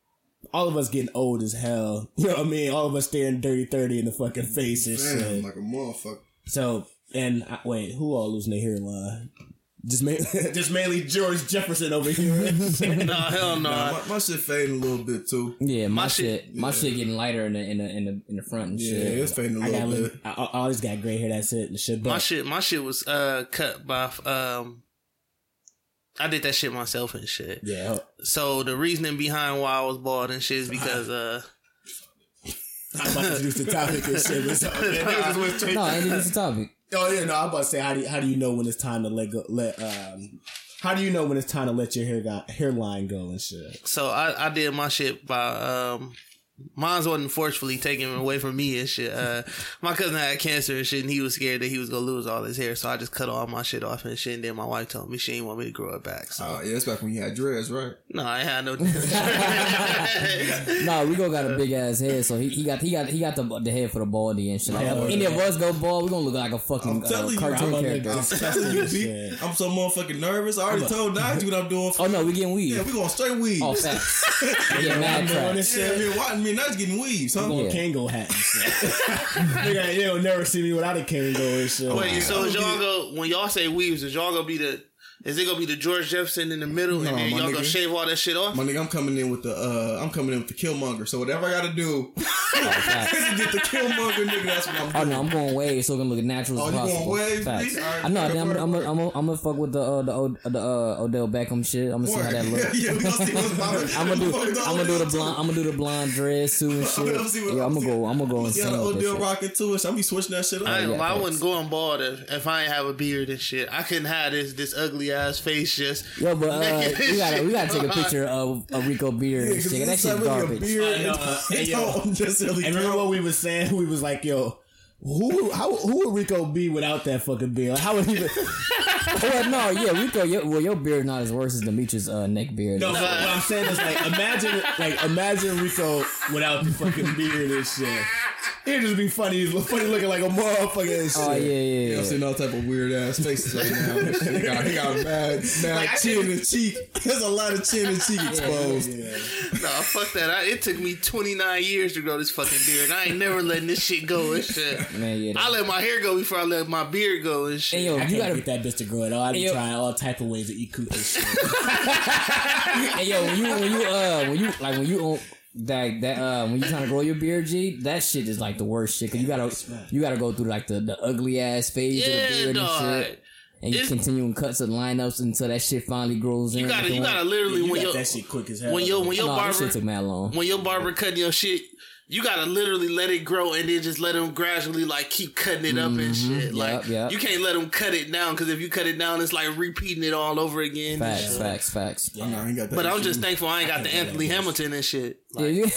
All of us getting old as hell. You know what I mean? All of us staring dirty thirty in the fucking face and Damn, shit. like a motherfucker. So and uh, wait, who all losing their hairline? Just ma- just mainly George Jefferson over here. no, hell no. Nah, my, my shit fading a little bit too. yeah, my, My shit, shit- my shit getting lighter in the in the in the, in the front and Yeah, shit. it's fading a I got little li- bit. I, I always got gray hair. That's it. And shit. But my shit, my shit was uh cut by um. I did that shit myself and shit. yeah, So the reasoning behind why I was bald and shit is because uh I'm about to introduce the topic and shit. but so- yeah, niggas just went No, ain't this the topic? Oh yeah, no. I'm about to say how do you, how do you know when it's time to let go? Let um, how do you know when it's time to let your hair go, hairline go and shit? so I I did my shit by um Mine wasn't forcefully taken away from me and shit. Uh, my cousin had cancer and shit, and he was scared that he was gonna lose all his hair, so I just cut all my shit off and shit. And then my wife told me she didn't want me to grow it back. So Oh yeah, that's back when you had dreads, right? no, I had no. Dreads. nah, go got a big ass head, so he, he got he got he got the the head for the baldy and shit. Like, Hell any of us go bald, we gonna look like a I'm fucking uh, telling you, cartoon I'm character. I'm telling you, B. Shit. I'm so motherfucking nervous. I already told Nigel what I'm doing. For Oh no, we getting weed. yeah, we going straight weed. oh, facts. We getting mad I'm doing tracks. this yeah, shit. me, watching me and Nigel getting weeds, huh? Going Yeah. Kangol hat and shit. Nigga, you'll never see me without a Kangol and shit. Wait, so I'm is y'all go when y'all say weaves? Is y'all gonna be the? Is it gonna be the George Jefferson in the middle, No, and then y'all gonna shave all that shit off? My nigga, I'm coming in with the uh, I'm coming in with the Killmonger. So whatever I gotta do facts. to get the Killmonger nigga, that's what I'm doing. Oh no, I'm going waves so it can look as natural Oh, as you going possible. waves, Facts. B? Alright, I know. fuck I'm it, I'm fuck it. I'm I'm gonna fuck with the uh, the O- the uh, Odell Beckham shit. I'm gonna see how that look. yeah, we gonna see what's popping. I'm gonna do. Fuck with the I'm gonna do the blonde. I'm gonna do the blonde dreads too and shit. I'ma see Yeah, I'm I'ma gonna see- go. I'm gonna go Yeah, insane the with this Odell rocking to us. I'm be switching that shit up. I, ain't yeah, gonna lie, I facts. wouldn't go on bald if, if I ain't have a beard and shit. I couldn't have this this ugly ass face just. Yo, but uh, we gotta we gotta take a picture of a Rico beard Yeah, and 'cause shit. That it's shit's a garbage. beard. I know, It hey, yo. don't And remember what we was saying? We was like, yo, who how who would Rico be without that fucking beard? Like, how would he? Be, well, no, yeah, Rico. Your, well, your beard not as worse as Demetrius' uh, neck beard. no, but what I'm saying is like, imagine like imagine Rico without the fucking beard and shit. He'd just be funny. He's funny looking like a motherfucker and shit. Oh yeah, yeah, Yeah, I'm yeah. seeing all type of weird ass faces right now. he got, he got mad, mad chin and cheek. There's a lot of chin and cheek exposed. Nah, fuck that. I, it took me 29 years to grow this fucking beard. I ain't never letting this shit go and shit. Man, yeah. I let my hair go before I let my beard go and shit. Hey, yo, I you gotta get that bitch to grow at all. I be Hey, trying all type of ways to eat coot this shit. Hey yo, when you when you uh when you like when you on that that uh when you trying to grow your beard, G, that shit is like the worst shit because you gotta you gotta go through like the, the ugly ass phase of the yeah, beard and shit, and you It's- continuing cuts and lineups until that shit finally grows in. You gotta, you gotta literally You when got your that shit quick as hell. when your when your no, barber took mad long. when your barber cutting your shit, you gotta literally let it grow and then just let him gradually like keep cutting it up and shit. Like Yep, yep. you can't let him cut it down because if you cut it down, it's like repeating it all over again. and Facts, shit. facts, facts. I know, I ain't got that But I'm just thankful I ain't got the Anthony Hamilton and shit. Yeah, Like, you- the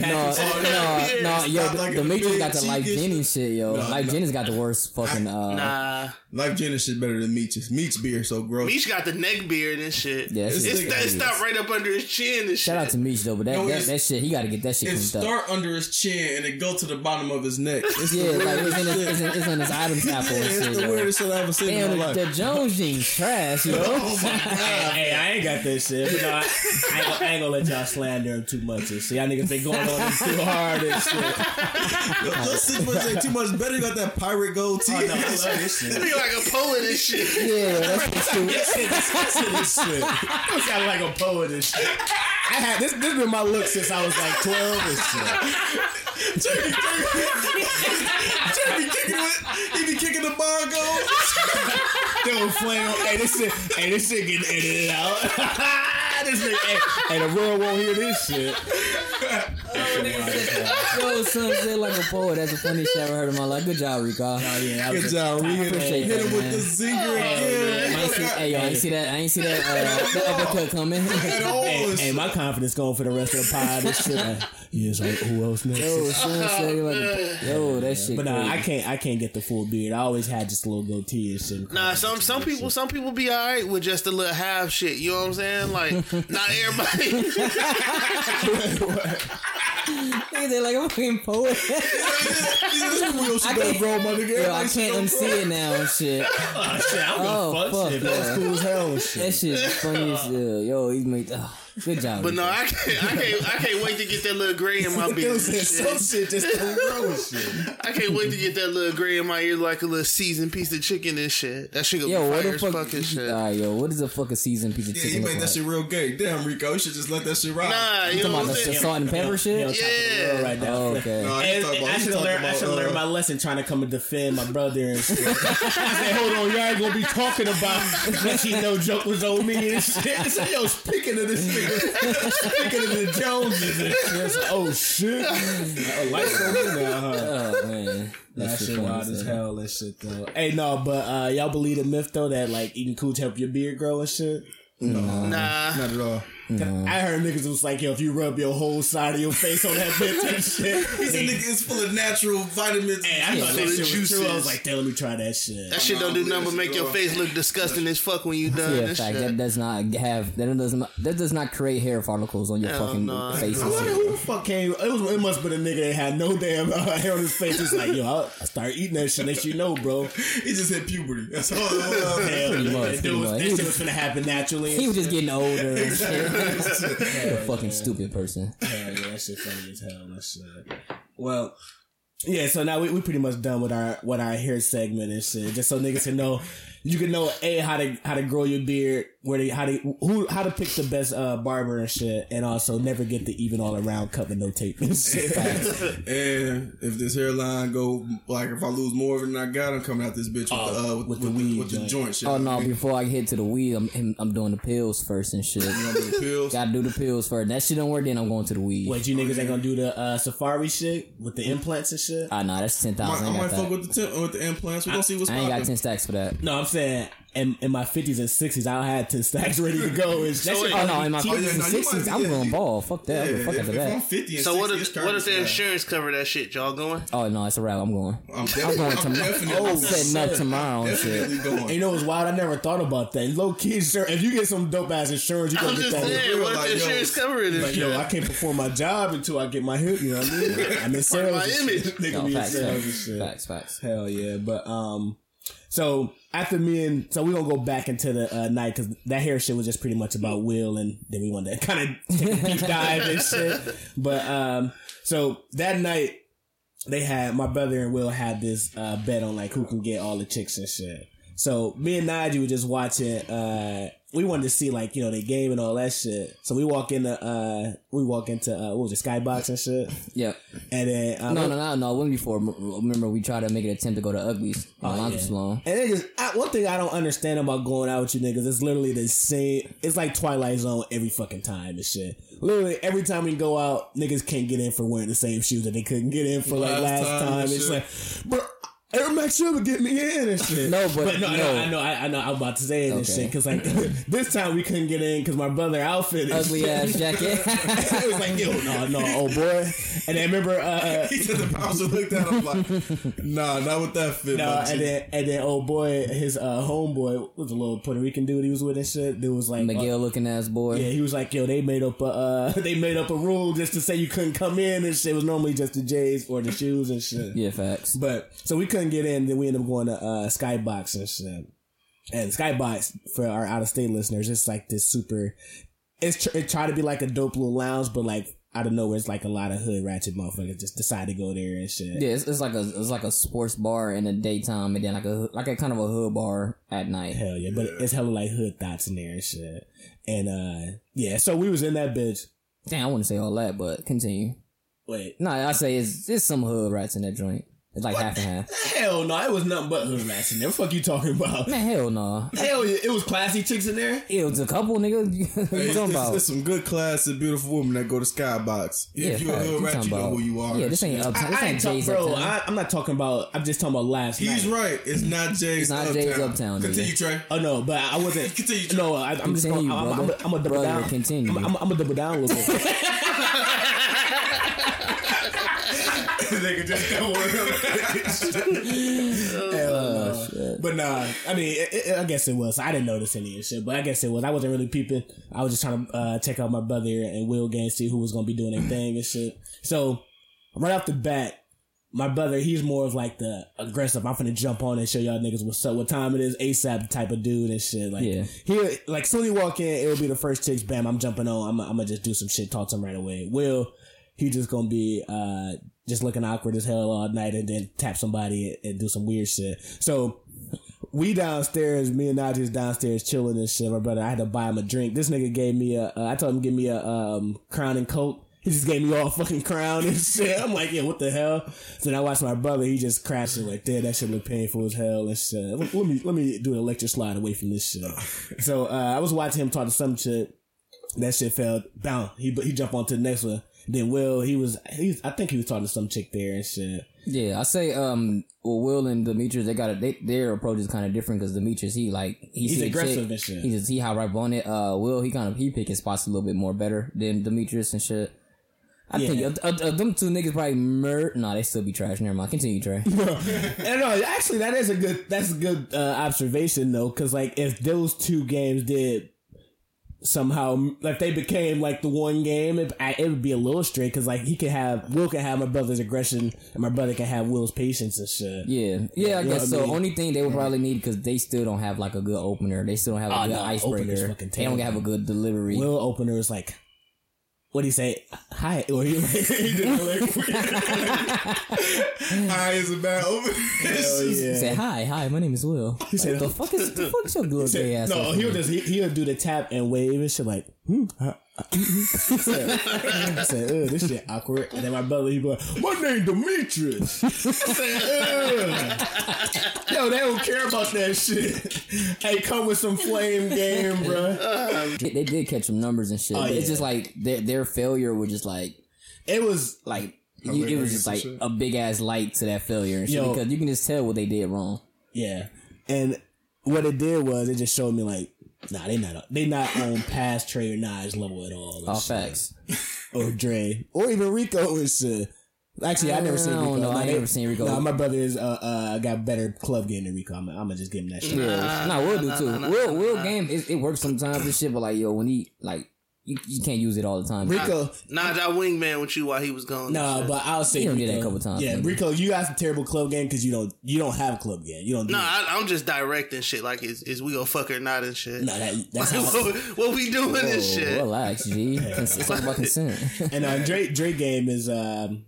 no, no, no, yo, Stop like the a Matrix got the Life Jenny shit, yo. Life no. Jennings got the worst fucking. uh nah, Life Jenna shit better than Meech's. Meech's beard so gross. Meech got the neck beard and shit. Yeah, it's, shit it's, is it stopped right up under his chin and shit. Shout out to Meech though, but that, No, that, that shit he got to get that shit It cleaned up. start under his chin and it go to the bottom of his neck. It's Yeah, like it's in his, shit. it's in, it's in his Adam's apple Yeah, it's shit. the yo. weirdest shit I ever seen in Damn, my the, life. the Jones jeans trash, yo. Oh hey, hey, I ain't got that shit. But no, I, I, ain't, gonna- I ain't gonna let y'all slander him too much and shit. Y'all niggas been going on him too hard and shit. Yo, Just too much, ain't too much better. You got that pirate gold tee. Oh, no, I love this shit. He like a poet and shit. yeah, that's stupid. This shit, this, this shit. I sound like a poet and shit. I had this. This been my look since I was like twelve and shit. Jamie, Jamie, Jamie kicking it. He be kicking the bongos. Yo, flame. Hey, this shit. Hey, this shit getting edited out. this nigga. Hey, hey, the world won't hear this shit. Yo, son said like a poet. That's the funniest shit I ever heard in my life. Good job, Rico. Oh yeah, Good job, I Rick. appreciate Hit that, him with man. the zinger I again. ain't see, hey, yo, I ain't see that. I ain't see that. Uh, the uppercut coming. At all. Hey, hey, my confidence going for the rest of the pod. This shit. Like, yeah, it's like who else next? Yo, son oh, said like, yo, that shit. But nah, I can't. I can't get the full beard. I always had just a little goatee and shit. Nah, some some people some people be alright with just a little half shit. You know what I'm saying? Like not everybody. Nigga, they like a fucking poet. This wheel shit I can't- grow, my nigga. Yo, I can't unsee it now and shit. Oh, shit, I'm Oh, gonna fuck, fuck shit. That's cool as hell and shit. That shit is funny as hell. Yo, he's made. Oh, good job. But no, I can't I can't I can't wait to get that little gray in my beard. Dude some shit. shit just don't grow and shit. I can't wait to get that little gray in my ear like a little seasoned piece of chicken and shit. That shit gonna Yo, be what fire the as fuck? fuck and shit. Alright, yo, what is a fucking seasoned piece of Yeah, chicken you look made that like? shit real gay. Damn, Rico, you should just let that shit ride. Nah, you You know talking about the saying? salt and pepper He shit? top of right now. Oh, okay. Nah, And- and about- I should have talk learned. I should uh, learned my lesson trying to come and defend my brother and shit. I said, "Hold on, y'all ain't gonna be talking about that she no joke was on me and shit." I said, "Yo, speaking of this nigga, speaking of the Joneses and shit." I said, "Oh shit, oh, lights on me now." Huh? Oh man, That shit wild as hell. hell. That shit though. Hey, no, but uh, y'all believe the myth though that like eating cooch help your beard grow and shit. Nah. Not at all. I heard niggas was like, yo, if you rub your whole side of your face on that bitch and shit. He said nigga it's full of natural vitamins. Hey, I thought that full of shit was true. I was like, damn, let me try that shit. That shit don't do nothing but make your face look disgusting as fuck when you done. Yeah, that fact. shit. That does not have that does not that does not create hair follicles on your Hell fucking no. face. I and wonder who the fuck came. It was. It must have been a nigga that had no damn uh, hair on his face. It's like, yo, I'll, I start eating that shit. Next you know, bro. He just hit puberty. That's all. Hell, Hell, Pretty much, That pretty was- much. that shit was was gonna happen naturally. He was just getting older and shit. A fucking stupid person. Hell yeah, that shit funny as hell. That shit. Well, yeah. So now we we pretty much done with our with our hair segment and shit. Just so niggas can know, you can know a how to how to grow your beard, where they how to who how to pick the best uh, barber and shit, and also never get the even all around cut with no tape and shit. And if this hairline go like if I lose more of it than I got, I'm coming out this bitch with the uh, with, with with the the weed with the joint. joint shit. Oh no! Before I get to the weed, I'm I'm doing the pills first and shit. gonna do the pills? Gotta do the pills first. That shit don't work. Then I'm going to the weed. What you niggas ain't gonna do the uh, safari shit with the implants and shit? Ah, nah, that's ten I, thousand. I I, might fuck that. with the temp, with the implants. We gonna see what's I ain't got ten stacks for that. No, I'm saying in, in my fifties and sixties, I had ten stacks ready to go. And that shit. Oh no, in my Oh, fifties and no, you might- sixties, I'm going you- ball. Fuck that. Yeah, I'm gonna fuck if, after if I'm that. 50 and So 60, what it's if what if the slide. insurance cover that shit? Y'all going? Oh no, it's a wrap. I'm going. I'm, I'm going I'm tomorrow. definitely, I'm setting up tomorrow and shit. definitely going. And you know what's wild? I never thought about that. Low key insurance. If you get some dope ass insurance, you I'm gonna get that. saying, what like, if yo, the insurance cover it? Like, yo. I can't perform my job until I get my hip. You know what I mean? I'm in sales. my and shit. image. Nigga be in facts, sales and facts, shit. facts, facts. Hell yeah. But um, so after me and so we're gonna go back into the uh, night because that hair shit was just pretty much about Will, and then we wanted to kind of take a deep dive and shit. But um, so that night they had my brother and Will had this uh, bet on like who can get all the chicks and shit. So me and Nigel were just watching. Uh, we wanted to see like you know the game and all that shit. So we walk into uh, we walk into uh, what was it Skybox and shit. Yep. And then um, No, no, no, no. It wasn't before. Remember, we tried to make an attempt to go to Uglies. My Oh, line yeah. was long. And then just I, one thing I don't understand about going out with you niggas, it's literally the same. It's like Twilight Zone every fucking time and shit. Literally every time we go out, niggas can't get in for wearing the same shoes that they couldn't get in for like Last last time time. and It's shit. like, bro. Air Max Sugar get me in and shit. No, but- no, I no. know, I know, I, I know. I'm about to say it and Okay. shit because like this time we couldn't get in because my brother outfit is Ugly ass jacket. it was like, yo, no, no, oh boy. And then remember, uh, He said the bouncer looked at him like, nah, not with that fit. No, and then and then old boy, his uh homeboy was a little Puerto Rican dude he was with and shit. There was like, Miguel looking ass boy. uh, yeah, he was like, yo, they made up a uh, they made up a rule just to say you couldn't come in and shit. It was normally just the J's or the shoes and shit. Yeah, facts. But so we couldn't get in. Then we ended up going to uh, Skybox and shit. And Skybox for our out of state listeners, it's like this super. It's tr- it tried to be like a dope little lounge, but like out of nowhere, it's like a lot of hood ratchet motherfuckers just decide to go there and shit. Yeah, it's, it's like a it's like a sports bar in the daytime, and then like a like a kind of a hood bar at night. Hell yeah, but it's hella like hood thoughts in there and shit. And uh yeah, so we was in that bitch. Damn, I want to say all that, but continue. Wait. No, I say it's it's some hood rats in that joint. It's like half and half. Hell no, it was nothing but hood rats in there. What the fuck you talking about? Man, hell no. Hell yeah, it was classy chicks in there. It was a couple niggas. what you talking about? it's some good class and beautiful women that go to Skybox. yeah, If you're a hood You rat, you know about- who you are. Yeah, this ain't uptown. This I, I ain't ain't talk, bro. uptown. I, I'm not talking about. I'm just talking about last He's night. right. It's not Jay's It's not uptown. Jay's Uptown, Continue, nigga. Trey. Oh no, but I wasn't. Continue, Trey. no, I, I'm just going. I'm, I'm. I'm, gonna double Brother, down. continue. I'm, I'm, I'm gonna double down a little bit. Nigga just go Oh, shit. But nah, I mean, it, it, I guess it was. I didn't notice any of shit, but I guess it was. I wasn't really peeping. I was just trying to uh, check out my brother and Will game, see who was gonna be doing their thing and shit. So right off the bat, my brother, he's more of like the aggressive. I'm finna jump on and show y'all niggas what's up, what time it is, ASAP type of dude and shit. Like, Yeah. he like soon he walk in, it'll be the first chicks. Bam, I'm jumping on. I'm, I'm gonna just do some shit, talk to him right away. Will, he just gonna be uh just looking awkward as hell all night and then tap somebody and, do some weird shit. So we downstairs, me and Najee's downstairs chilling and shit. My brother, I had to buy him a drink. This nigga gave me a, uh, I told him give me a um, crown and coke. He just gave me all fucking crown and shit. I'm like, yeah, what the hell? So then I watched my brother. He just crashed it like, damn, that shit look painful as hell and shit. Let, let me let me do an electric slide away from this shit. So uh, I was watching him talk to some shit. That shit fell down. He he jumped onto the next one. Then Will, he was he I think he was talking to some chick there and shit. Yeah, I say um, well, Will and Demetrius, they got it. They, their approach is kind of different because Demetrius, he like he He's aggressive chick, and shit. He just he high right on it. Uh, Will he kind of he pick his spots a little bit more better than Demetrius and shit. I Yeah. think uh, uh, them two niggas probably mur. Nah, they still be trash. Never mind. Continue, Trey. And no, actually, that is a good. That's a good uh, observation though, because like if those two games did somehow like they became like the one game, it, I- it would be a little straight because like he could have Will can have my brother's aggression and my brother can have Will's patience and shit. Yeah, yeah, I guess what I so. mean? Only thing they would probably need because they still don't have like a good opener. They still don't have a Oh, good no, icebreaker. They don't have a good delivery. Will opener is like. What do you say? Hi, or he like, he did like, Hi is a bad open. yeah. Say hi, hi. My name is Will. He said- "The fuck is the fuck is your little gay ass?" No, he'll just he, he'll do the tap and wave and shit like. Hmm, uh, uh, he said, I said, "Ugh, this shit awkward." And then my brother he be like, "My name Demetrius." I said, "Ugh." "Yo, they don't care about that shit." hey, come with some flame game, bro. They, they did catch some numbers and shit. Oh, but It's just like their their failure was just like It was like you, it was just like a big ass light to that failure and shit Yo. because you can just tell what they did wrong. yeah, and what it did was it just showed me like. Nah, they not they not on past Trey or Naj level at all. and All shit. facts. or Dre or even Rico is. Uh, actually, I never seen Rico. don't. I Nah, they- never seen Rico. Nah, my brother is uh, uh got better club game than Rico. I'm, I'm gonna just give him that shit. Yeah, no, we'll do too. we'll we'll game it, it works sometimes and shit, but like yo, when he like you, you can't use it all the time. Rico, Nah, that wingman with you while he was gone. no, but I'll say He don't Rico. get that a couple times, Yeah, maybe. Rico, you got some terrible club game because you don't you don't have a club game. You don't. Do No, it. I, I'm just directing shit. Like, is, is we gonna fuck or not and shit. no, that, that's how. what, what we doing and Oh, shit. relax, G. It's, it's all about consent. and uh, Dre Dre game is um.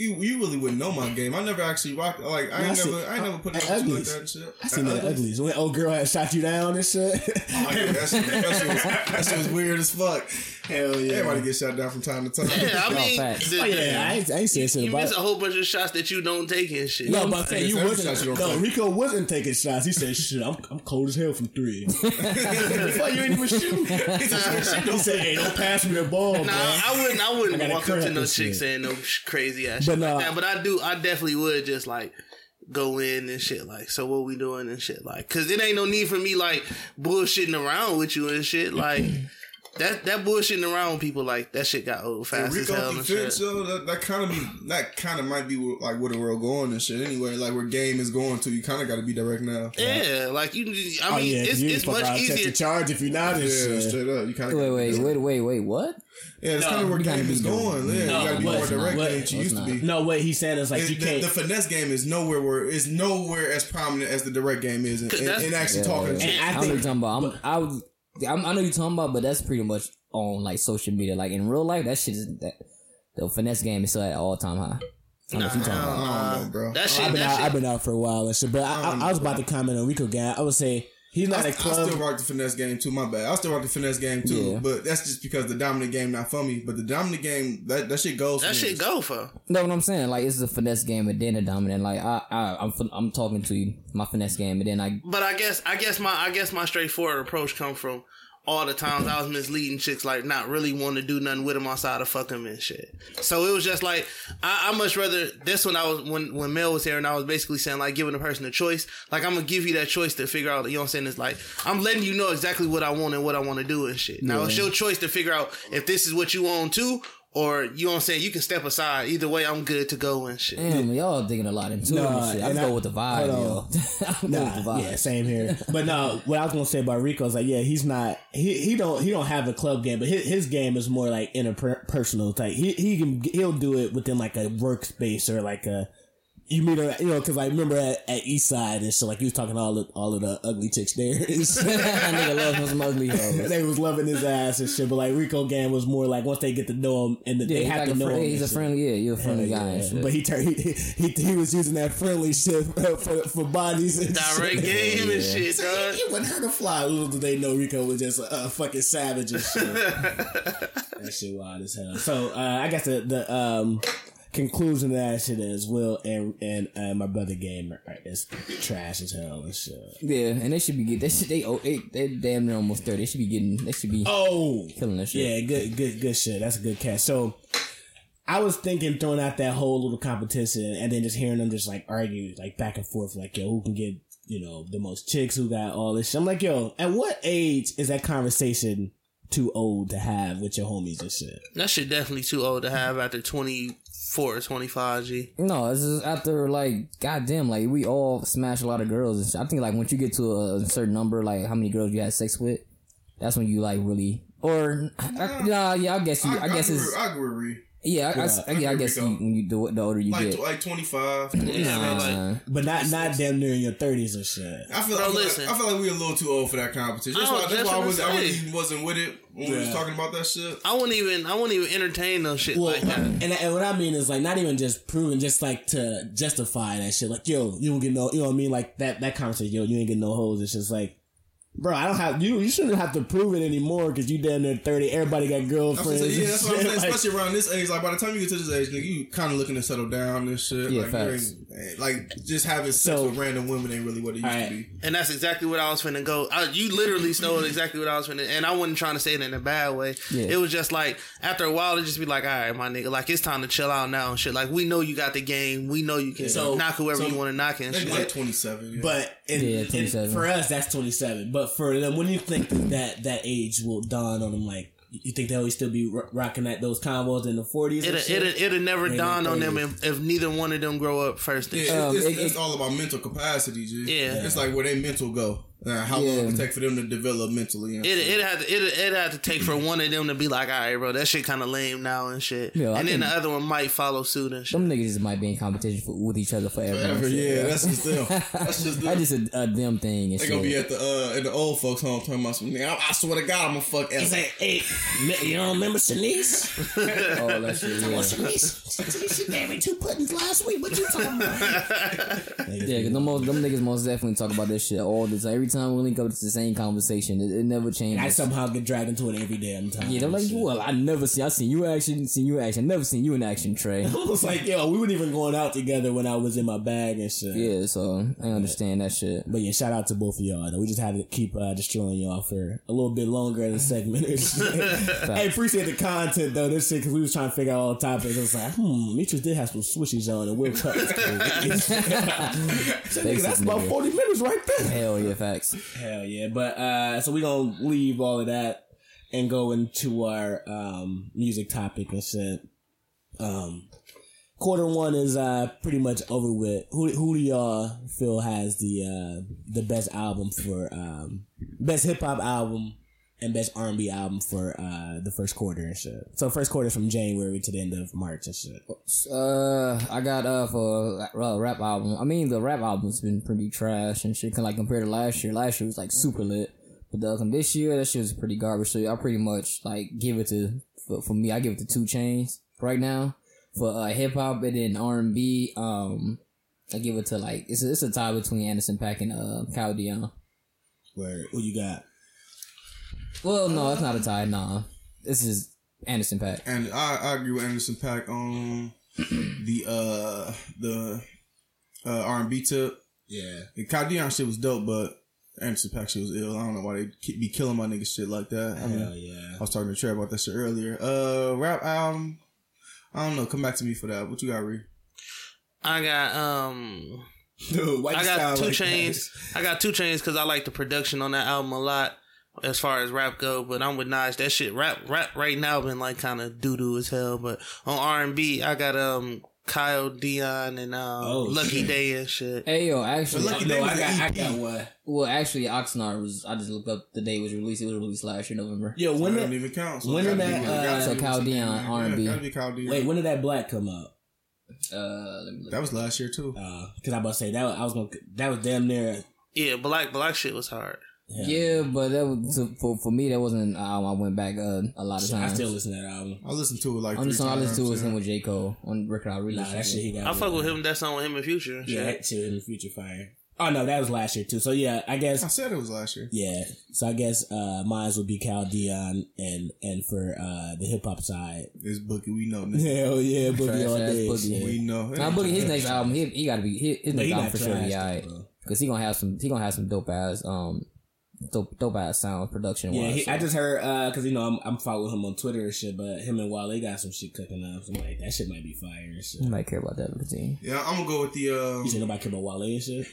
You you really wouldn't know my game. I never actually rocked. Like I ain't never I ain't never put it you like that and shit. I seen that uglies when old girl had shot you down and shit. Oh, yeah, that, shit, that, shit was, that shit was weird as fuck. Hell yeah. Everybody get shot down from time to time. Yeah, I mean, facts. the- Oh, yeah, I ain't, I ain't saying shit you about miss it. a whole bunch of shots that you don't take and shit. No, but I'm saying you Every wasn't. you No, take. Rico wasn't taking shots. He said, "Shit, I'm, I'm cold as hell from three. Fuck, you ain't even shoot. He said, "Hey, don't pass me the ball, Nah, bro." I wouldn't. I wouldn't I walk up to no this chick shit. saying no sh- crazy ass But shit nah. like that. But I do. I definitely would just like go in and shit. Like, so what we doing and shit. Like, cause it ain't no need for me like bullshitting around with you and shit. Like that that bullshitting around with people like that shit got old fast as hell Rico and defense, shit. yo, that, that kind of be that kind of might be like where the world going and shit. Anyway, like where game is going to, you kind of got to be direct now. Yeah, like you. I Oh mean, it's you it's fuck much around, catch easier. the charge if you're not in Yeah, shit. straight up. You kind of Wait, wait, wait, wait, wait. What? Yeah, it's No, kind of where game is direct. going. Yeah, No, you got to be more direct not. than you used not. to be. No, what he's saying is like It- you the, can't. the finesse game is nowhere where it's nowhere as prominent as the direct game is, and, and, and actually Yeah, talking. yeah. to And I I, think- what you're talking about. I'm, I was, I'm, I know you're talking about, but that's pretty much on like social media. Like in real life, that shit is that the finesse game is still at all time high. I know what you're talking about. I don't know, bro. That shit. I've been that out. shit. I've been out for a while and shit. But I, I, I was about to comment on Rico game. I would say he's not I, a I club. I still rock the finesse game too. My bad. I still rock the finesse game too. Yeah. But that's just because the dominant game not for me. But the dominant game that that shit goes. that for shit niggas. go for. No, what I'm saying, like it's a finesse game, and then a dominant. Like I, I, I'm, I'm talking to you, my finesse game, and then I, But I guess I guess my I guess my straightforward approach come from all the times I was misleading chicks like not really wanting to do nothing with them outside of fuck them and shit. So it was just like I, I much rather this one I was when when Mel was here and I was basically saying like giving a person a choice. Like I'm gonna give you that choice to figure out. You know what I'm saying? It's like I'm letting you know exactly what I want and what I want to do and shit. Now it's your choice to figure out if this is what you want to. Or you know what I'm saying? You can step aside. Either way, I'm good to go and shit. damn, y'all digging a lot into it. Nah, and shit. I and just go with the vibe, hold yo. on. I go Nah, with the vibe. yeah, same here. But no, what I was gonna say about Rico is like, yeah, he's not. He he don't he don't have a club game, but his, his game is more like interpersonal type. He he can he'll do it within like a workspace or like a. You meet her, you know, because I remember at, at East Side and shit, like he was talking to all of all of the ugly chicks there. nigga loves him some ugly hoes. they was loving his ass and shit, but like Rico game was more like once they get to know him and the, Yeah, they have like to know friend, him. he's a and shit. friendly, yeah, you're a friendly guy and shit. But he turned he, he he was using that friendly shit for for, for bodies and Direct shit. game and shit, dog. He wouldn't hurt a fly. Little did they know Rico was just a, a fucking savage and shit. that shit wild as hell. So uh, I guess the the um, conclusion of that shit is Will and and uh, my brother game are- is trash as hell and shit. yeah, and they should be getting, they should, they, oh, they, they damn near almost 30. They should be getting, they should be Oh, killing that shit. yeah, good good good shit. That's a good catch. So. I was thinking throwing out that whole little competition and then just hearing them just like argue like back and forth like yo who can get you know the most chicks who got all this shit. I'm like yo at what age is that conversation too old to have with your homies and shit? That shit definitely too old to have after 24 or 25, G. No, it's just after like goddamn, like we all smash a lot of girls. I think like once you get to a certain number, like how many girls you had sex with, that's when you like really. Or I, nah, yeah, I guess you. I, guess agree, it's I agree with Ree. yeah. I, I, yeah, I guess you, when you do it, the older you Like, get. like 25. Yeah, like, But not not damn near in your thirties and shit. I feel, Bro, I, listen. like, I feel like we're a little too old for that competition. That's why, that's that's why I, was, I'm I really saying. even wasn't with it when we was talking about that shit. I wouldn't even, I wouldn't even entertain no shit Well, like that. and, and what I mean is like not even just proving, just like to justify that shit. Like, yo, you don't get no, you know what I mean? Like that that conversation, yo, you ain't get no hoes. It's just like, bro, I don't have you. You shouldn't have to prove it anymore because you damn near thirty. Everybody got That's girlfriends. saying. Yeah, that's what I'm saying. Like, Especially around this age, like by the time you get to this age, nigga, you kind of looking to settle down and shit. Yeah, like, facts. you like just having sex So- with random women ain't really what it used Alright. to be. And that's exactly what I was finna go. I, you literally stole exactly what I was finna, and I wasn't trying to say it in a bad way. Yeah. It was just like after a while, it just be like, all right, my nigga, like it's time to chill out now and shit. Like we know you got the game, we know you can So- knock whoever so- you want to knock and Maybe shit. like 27. Yeah. But in, Yeah, in- 27. for us, that's twenty seven. But for them, when do you think that that age will dawn on them, like you think they'll still be rocking at those combos in the forties? It'll, it'll, it'll never Maybe dawn on them if, if neither one of them grow up first. yeah, shit. Um, it's, it- it's, it's all about mental capacity, G. Yeah. It's like where they mental go. Uh, how Yeah. long it take for them to develop mentally. And It it had to it it had to take for one of them to be like, all right, bro, that shit kind of lame now and shit, Yeah, I and then think- the other one might follow suit and shit. them niggas just might be in competition for, with each other forever. Forever, shit. yeah, that's just them. That's just them. That's just a, a them thing and They shit. gonna be at the uh at the old folks home talking about some. I, I swear to God, I'm gonna fuck He's Ethel. like, hey, me- you don't remember Shanice? oh, that shit. Well, Yeah, Shanice, Shanice, she gave me two puddings last week. What you talking about? yeah. Cause them, them niggas most definitely talk about this shit all the time. Every time we link up, it's the same conversation. It, it never changes. I somehow get dragged into it every damn time. yeah, they're like, well, I never see. I seen you action, seen you action, never seen you in action, Trey. I was like, yo, we weren't even going out together when I was in my bag and shit. Yeah, so I understand that shit. But yeah, shout out to both of y'all. We just had to keep uh, destroying y'all for a little bit longer in the segment. hey, appreciate the content though. This shit because we was trying to figure out all the topics. I was like, hmm, Mitchell did have some swishies on and we'll Cup. Nigga, that's about forty minutes right there. Hell yeah, facts. Hell yeah. But uh so we gonna leave all of that and go into our um music topic and shit. Um quarter one is uh pretty much over with. Who who do y'all feel has the uh the best album for um best hip hop album and best R and B album for uh the first quarter and shit. So first quarter from January to the end of March and shit. Uh, I got uh for uh, rap album. I mean, the rap album's been pretty trash and shit. Can like compared to last year. Last year was like super lit, but the, um, this year that shit was pretty garbage. So I pretty much like give it to for, for me. I give it to 2 Chainz right now for uh, hip hop and then R and B. Um, I give it to like it's a, it's a tie between Anderson .Paak and uh Kyle Dion. Where who you got? Well, no, it's not a tie. Nah, this is Anderson .Paak. And I, I agree with Anderson .Paak on the uh the uh R and B tip. Yeah. The Kyle Dion shit was dope, but Anderson .Paak shit was ill. I don't know why they keep be killing my nigga shit like that. I, mean, Hell yeah. I was talking to Trey about that shit earlier. Uh, rap album. I don't know. Come back to me for that. What you got, Ree? I got um Dude, why I got two like chains. I got 2 Chainz because I like the production on that album a lot. As far as rap go, but I'm with Naj. That shit rap rap right now been like kind of doo doo as hell. But on R and B, I got um Kyle Dion and um, Oh, Lucky shit. Day and shit. Hey yo, actually, Lucky that? Day No, I got, I got one. Well, actually, Oxnard was. I just looked up the day it was released. It was released last year, November. Yo, when That did, even count. when did that, be- uh, So Kyle Dion, R&B. gotta be Kyle Dion. wait, when did that black come out? Uh, let me that was last year too. Uh, cause I about to say that I was gonna that was damn near. Yeah, black black shit was hard. Yeah, but that was so for for me. That wasn't an album I went back uh, a lot of Shit, I still listen to that album. I listened to it like Only three song I times. listened to was yeah. him with J Cole on record. I really Nah, that shit he got. I fuck with him. That song with him in Future. Yeah, shit. that shit in the future fire. Oh no, that was last year too. So yeah, I guess I said it was last year. yeah. So I guess uh mine would be Kyle Dion and and for uh the hip hop side. It's Boogie. We know. Nigga. Hell yeah, Boogie Trash all ass day. Boogie. yeah. We know. Nah, Boogie, his next album, he, he gotta be his, his next album for sure. trash, Yeah, though, alright. bro. Cause he gonna have some. He gonna have some dope ass um dope, dope ass sound production. Yeah, he, so. I just heard uh because you know I'm I'm following him on Twitter and shit, but him and Wale got some shit cooking up. So I'm like, that shit might be fire and shit. I might care about that, but continue. Yeah, I'm gonna go with the. Um, You said nobody care about Wale and shit.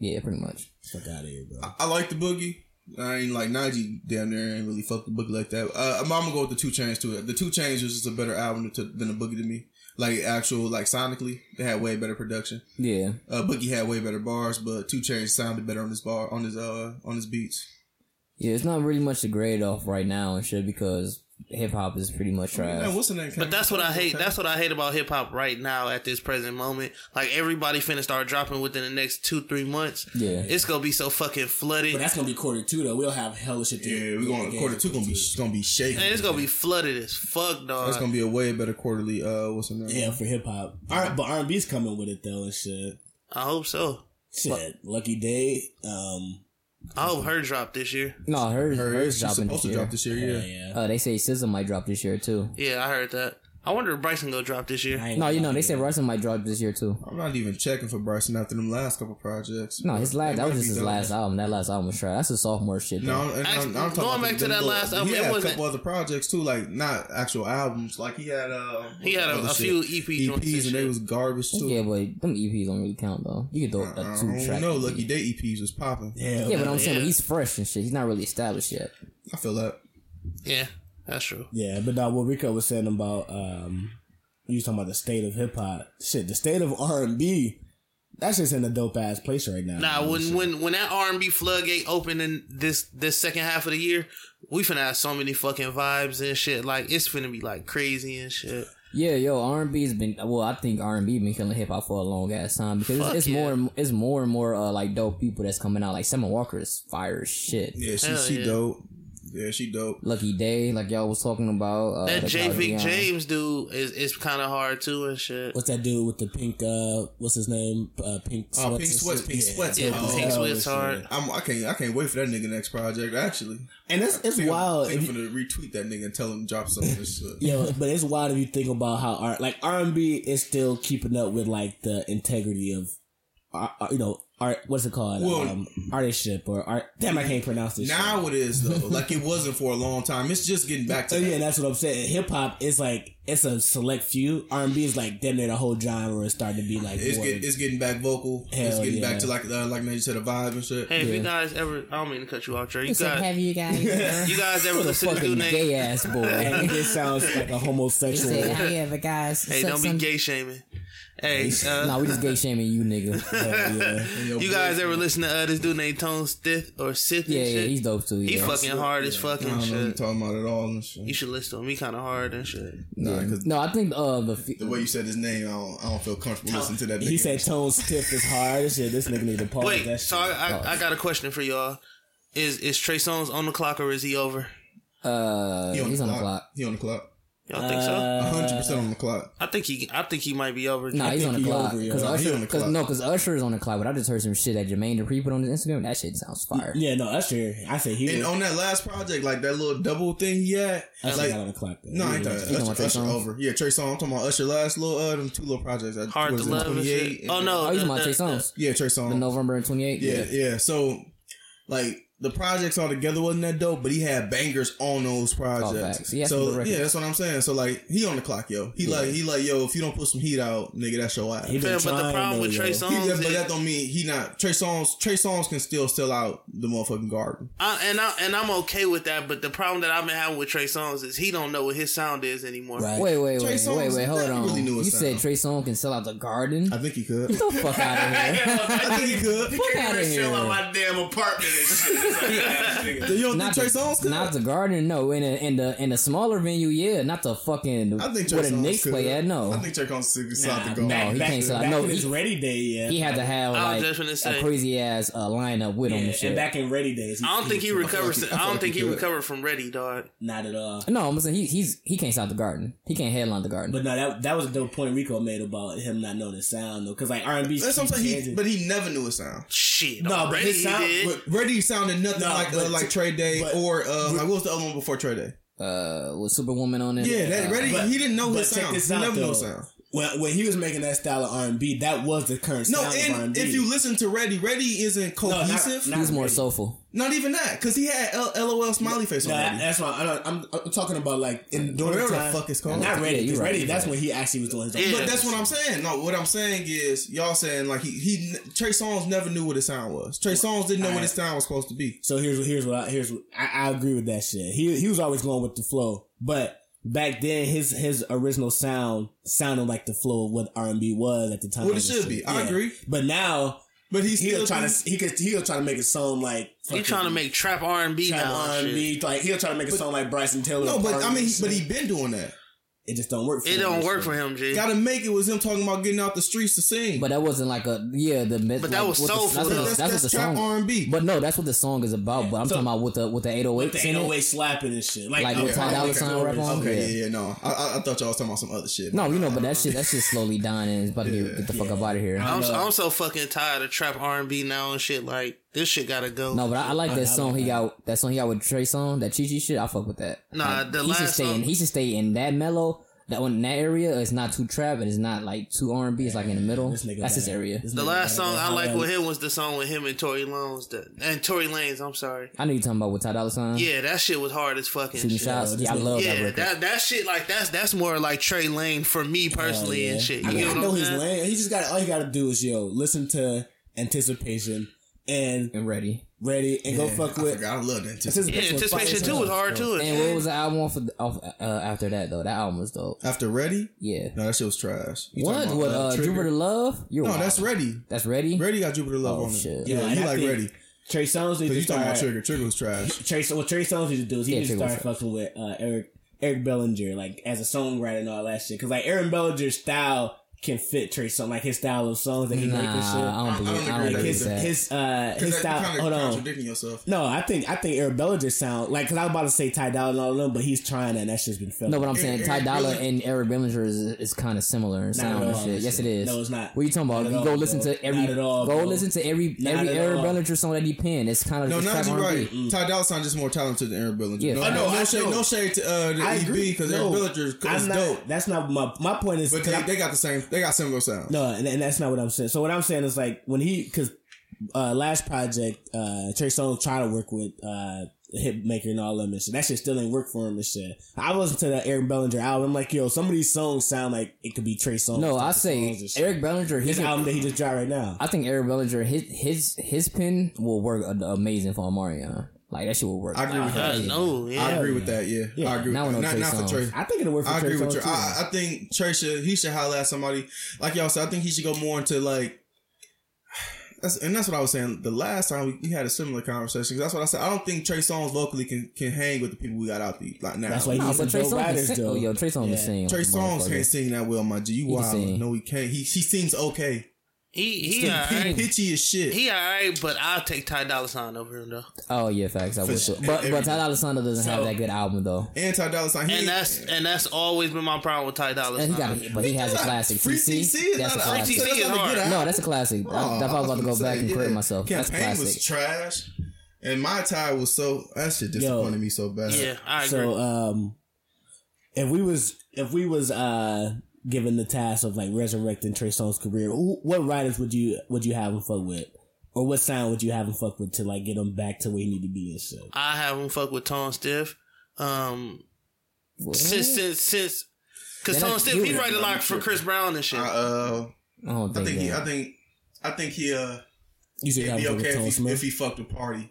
Yeah, pretty much. Fuck out of here, bro. I like the boogie. I ain't like Najee down there ain't really fuck the boogie like that. Uh, I'm gonna go with the 2 Chainz to it. The 2 Chainz was just a better album to, than the boogie to me. Like actual, like sonically, they had way better production. Yeah, Uh, boogie had way better bars, but 2 Chainz sounded better on his bar on his uh on his beats. Yeah. It's not really much to grade off right now and shit because hip hop is pretty much trash. Man, what's the name? But that's what I hate. That's what I hate about hip hop right now at this present moment. Like everybody finna start dropping within the next two, three months. Yeah. It's gonna be so fucking flooded. But that's gonna be quarter two though. We'll have hella shit. To yeah. We going yeah, quarter two gonna be gonna be shaking. Man, it's gonna be flooded as fuck, dog. That's gonna be a way better quarterly. Uh, what's the name? Yeah, for hip hop. All right, but R and B's coming with it though and shit. I hope so. Shit, Lucky Daye. Um, I hope her drop this year. no, hers, Her, hers she's dropping supposed this to year. drop this year. Yeah. yeah. Uh, they say SZA might drop this year too. Yeah, I heard that. I wonder if Bryson gonna drop this year. No, you know they lie. said Russell might drop this year too. I'm not even checking for Bryson after them last couple projects. No, his last that was just his done. last album. That last album was trash. That's a sophomore shit. No, though. and I'm, Actually, I'm talking going back to that last album, He had a wasn't- couple other projects too, like not actual albums. Like he had uh, He had a, a few EP joints. EPs, and and they was garbage too. yeah, but them EPs don't really count though. You can throw I a two don't track. know. Lucky Daye EPs was popping. Yeah, Yeah, but I'm saying Yeah. he's fresh and shit. He's not really established yet. I feel that. Yeah, that's true. Yeah, but now what Rico was saying about um, you was talking about the state of hip hop. Shit, the state of R and B. That's just in a dope ass place right now. Nah, when Shit. when when that R and B floodgate open in this this second half of the year, we finna have so many fucking vibes and shit. Like it's finna be like crazy and shit. Yeah, yo, R and B's been well. I think R and B been killing hip hop for a long ass time because Fuck it's, it's yeah. more it's more and more uh, like dope people that's coming out. Like Summer Walker is fire as shit. Yeah, she Hell she yeah. dope. Yeah, she dope. Lucky Daye, like y'all was talking about. Uh, That the J. guy Vic Leon. James dude is is kind of hard too and shit. What's that dude with the pink? uh What's his name? Uh, pink sweats. Oh, pink and sweats, shit? pink sweats. Yeah, Oh, Pink Sweats hard. I'm, I can't. I can't wait for that nigga next project. Actually, And it's it's I think wild. I'm, I if think you- I'm gonna retweet that nigga and tell him drop some of this shit. Yeah, but it's wild if you think about how art, like R and B, is still keeping up with like the integrity of, uh, uh, you know, art. What's it called? Well- um, artistship or art. Damn, I can't pronounce this. shit. Now it is though. like it wasn't for a long time. It's just getting back to Oh that. yeah, that's what I'm saying. Hip hop is like it's a select few. R and B is like damn near the whole genre is starting to be like. It's, get, it's getting back vocal. Hell it's getting yeah. back to like uh, like you said a vibe and shit. Hey, if you guys ever, I don't mean to cut you off, Trey. You He guys, "Have you guys?" you guys ever What a listen to this fucking dude named? gay ass boy. and it sounds like a homosexual. said, "Have you ever guys?" Hey, suck don't be gay shaming. Hey, uh, No, we just gay shaming you, nigga. Hell yeah. You guys ever listen to uh, this dude named Tone Stith or Sith? Yeah, and yeah, shit? he's dope too. He Yeah. fucking hard as I fucking don't know what you're shit. talking about at all and shit. You should listen to him. He kind of hard and shit. Nah, 'cause No, I think uh the f- the way you said his name, I don't, I don't feel comfortable listening to that. He nigga. said tone stiff is hard. as Shit, this nigga need to pause Wait, that so shit. I, I, I got a question for y'all. Is is Trey Songz on the clock or is he over? uh He he's on the clock. He on the clock. Y'all think so? Uh, hundred percent on the clock. I think he I think he might be over. Nah, he's think on the he clock. over, yeah. Cause Nah, he Usher, on the cause, clock. no, because Usher is on the clock. But I just heard some shit that Jermaine Dupri put on his Instagram. That shit sounds fire. Yeah, no, Usher. I say he. And on that last project, like that little double thing he had, Usher like got on the clock. Though. no, I ain't Yeah. talking talking about Usher, Usher over. Yeah, Trey Songz. I'm talking about Usher last little uh them two little projects. I, Hard what to love and 28 shit. and- Oh no, Oh, he's the- my the- Trey Songz. Yeah, Trey The Songz. November 28. Yeah, yeah. So, like the projects all together wasn't that dope, but he had bangers on those projects. Oh, facts. He had some so yeah, that's what I'm saying. So like he on the clock, yo. He like he like yo. If you don't put some heat out, nigga, that's your ass. He been Fam, but the trying, problem with Trey. Songz He- yeah, but that don't mean he not Trey Songz. Trey Songz can still sell out the motherfucking garden. I, and I and I'm okay with that. But the problem that I've been having with Trey Songz is he don't know what his sound is anymore. Right. Wait, wait, Trey wait, Songz wait, wait. Hold on. really knew you his said sound. Trey Songz can sell out the garden? I think he could. Get the fuck out of here. I think he could. Fuck out of here. Sell out my damn apartment and shit. You don't Not think Trey the, Songs could? not the garden, no. In a, in the in a smaller venue, yeah. Not the fucking I think Trey where the Songz Knicks could. play at. No, I think Trey Songz could sell out the Nah, garden. No, he back, can't back, sell- back no, in his he- ready day, yeah. he had to have I was like just gonna a say. crazy ass uh, lineup with him and shit. and back in ready days, I don't think he recovers. I I don't think he he recovered from Ready, dog. not at all. no, I'm saying he, he's he can't sell out the garden. He can't headline the garden. But no, that that was a dope point Rico made about him not knowing his sound though, because like R and B. That's what I'm saying. He, but he never knew his sound. Shit, No, but already his he sound- did. But Ready sounded nothing No, like uh, like Trey Day or uh, like what was the other one before Trey Day? uh, with Superwoman on it. Yeah, that uh, Ready. but- he didn't know but his sound. this He out, never knew his sound. When when he was making that style of R and B, that was the current No, sound of R and and B. if you listen to Ready, Ready isn't cohesive. not- He's more Ready. soulful. Not even that, because he had L- LOL smiley face No, on that- that's why I don't, I'm, I'm talking about like in during Whatever the the time. fuck it's called. Not ready. Yeah, you're 'cause right, ready. you're That's right. when he actually was doing his own. Yeah. But that's what I'm saying. No, what I'm saying is y'all saying like he he Trey Songz never knew what his sound was. Trey Songz didn't know what his sound was supposed to be. So here's what here's what I, here's what I, I agree with that shit. He he was always going with the flow, but back then his his original sound sounded like the flow of what R and B was at the time. What it should shit. be. I agree. But now But he's he'll still try to he could he'll try to make it sound like he's trying to make trap R and B now. R and and. B. Like he'll try to make it sound like Bryson Tiller. No, but Party I mean, and he, but he been doing that. It just don't work. For It him don't work shit. for him, G. Gotta make it was him talking about getting out the streets to sing. But that wasn't like a yeah the But that was soulful, That's, what the, that's that's, that's, what the trap song. R and B. But no, that's what the song is about. But I'm So- talking about with the with the 808 with the 808 slapping and shit. Like, Like okay, with Ty okay, Dolla okay, Sign rap on? Okay, Yeah. yeah, yeah, no. I, I, I thought y'all was talking about some other shit. No, you know, but that shit that shit slowly dying and it's about to get, get the fuck up out of here. I'm, so, I'm so fucking tired of trap R and B now and shit. Like this shit gotta go. No, but I, I like that I song like he that. got. That song he got with Trey Song, that Chi Chi shit. I fuck with that. Nah, Like, the he should last stay in. song- He should stay in that mellow. That one, in that area, it's not too trap and it's not like too R and B. It's like in the middle. This nigga That's his area. this the last song I like with him was the song with him and Tory Lanez that, and Tory Lanez. I'm sorry. I know you talking about with Ty Dolla Sign. Yeah, that shit was hard as fucking shooting shit. shots. Yeah, I nigga- love that Yeah, record. that that shit like that's that's more like Trey Lane for me personally Oh, and shit. You I, mean, get I know I'm he's saying? He just got all you got to do is yo listen to anticipation and and ready. ready and go Yeah, fuck I with forgot. I love that. Yeah, Anticipation. was fire Anticipation Two was hard too. And what was the album off, of, off uh, after that though? That album was dope. After Ready, Yeah. no, that shit was trash. You What? talking What? Uh, Trigger? Jupiter Love? You're No, wild. that's Ready. That's ready. Ready got Jupiter Love Oh, on it. Yeah, Yeah, you like think- Ready. Trey Songz need Cause to you talking about. Trigger. Trigger was trash. Trey, what Trey Songz need to do is he Yeah, need to start fucking with uh, Eric Eric Bellinger, like as a songwriter and all that shit. Because like Eric Bellinger's style can fit Trey Songz, like his style of songs that he Nah, make and shit. I don't I believe. don't I don't with Like his that. his uh his style. you kind Hold on. contradicting yourself. No, I think I think Eric Bellinger sound like because I was about to say Ty Dolla and all of them, but he's trying that and that shit's been felt. No, but I'm saying Ty Dolla and Eric Bellinger is, is kind of similar in sound and shit. Yes, it is. No, it's not. What you talking about? You go all, listen bro. to every. Not at all, go bro. listen to every Not every at Eric. Bellinger song that he penned. It's kind of No, it's now you're R&B. right. Ty Dolla Sign just more talented than Eric Bellinger. Yeah, no, facts. no, no shade, no shade to uh, the EB because No, Eric Bellinger is dope. That's not my my point. Is But 'cause they, I- they got the same. They got similar sounds. No, and, and that's not what I'm saying. So what I'm saying is like when he because uh, last project, uh, Trey Songz tried to work with uh, Hitmaker and all them and shit. That shit still ain't work for him and shit. I listened to that Eric Bellinger album. I'm like, yo, some of these songs sound like it could be Trey Songz. No, I say songs and shit. Eric Bellinger. His His album that he just dropped right now. I think Eric Bellinger his his his pen will work amazing for Omarion. Like that shit will work. I agree with that. No, yeah. I agree with that. Yeah, Yeah. I agree. Now with we that. know Not, Trey not for Trey. I think it'll work for I Trey agree with Songz Trey. I, I think Trey should he should holler at somebody like y'all said. I think he should go more into like. That's, and that's what I was saying. The last time we, we had a similar conversation, 'cause that's what I said. I don't think Trey Songz vocally can, can hang with the people we got out there like now. That's why he Nah, needs but some Trey Songz can writers sing. though. Oh, yo, Trey Songz can Yeah. sing. Trey like a Songz can't sing that well, my G. You He wild? No, he can't. He he sings okay. He he He, alright. pitchy as shit. He alright, but I'll take Ty Dolla Sign over him though. Oh yeah, facts. I would. sure. But but Ty Dolla Sign doesn't have So- that good album though. Anti Dollar Sign. He, And that's and that's always been my problem with Ty Dolla And he Sign. got, a, but he has a classic. Free TC, TC is that's a not classic. TC is hard. No, No, that's a classic. Oh, I, that's why I was about to go back and correct yeah. myself. That's a Campaign classic. was trash, and my tie was so that shit disappointed me so bad. Yeah, I agree. So um, if we was if we was uh given the task of like resurrecting Trey Songz's career, who, what writers would you would you have him fuck with, or what sound would you have him fuck with to like get him back to where he need to be and shit? I have him fuck with Tone Stith. Um, What? since since since because Then Tone Stith he write a lot for Chris Brown and shit. I, uh, I don't I think, think he, that. I think, I think he, uh, You should it'd have be okay if he, Smith. if he fucked with Party.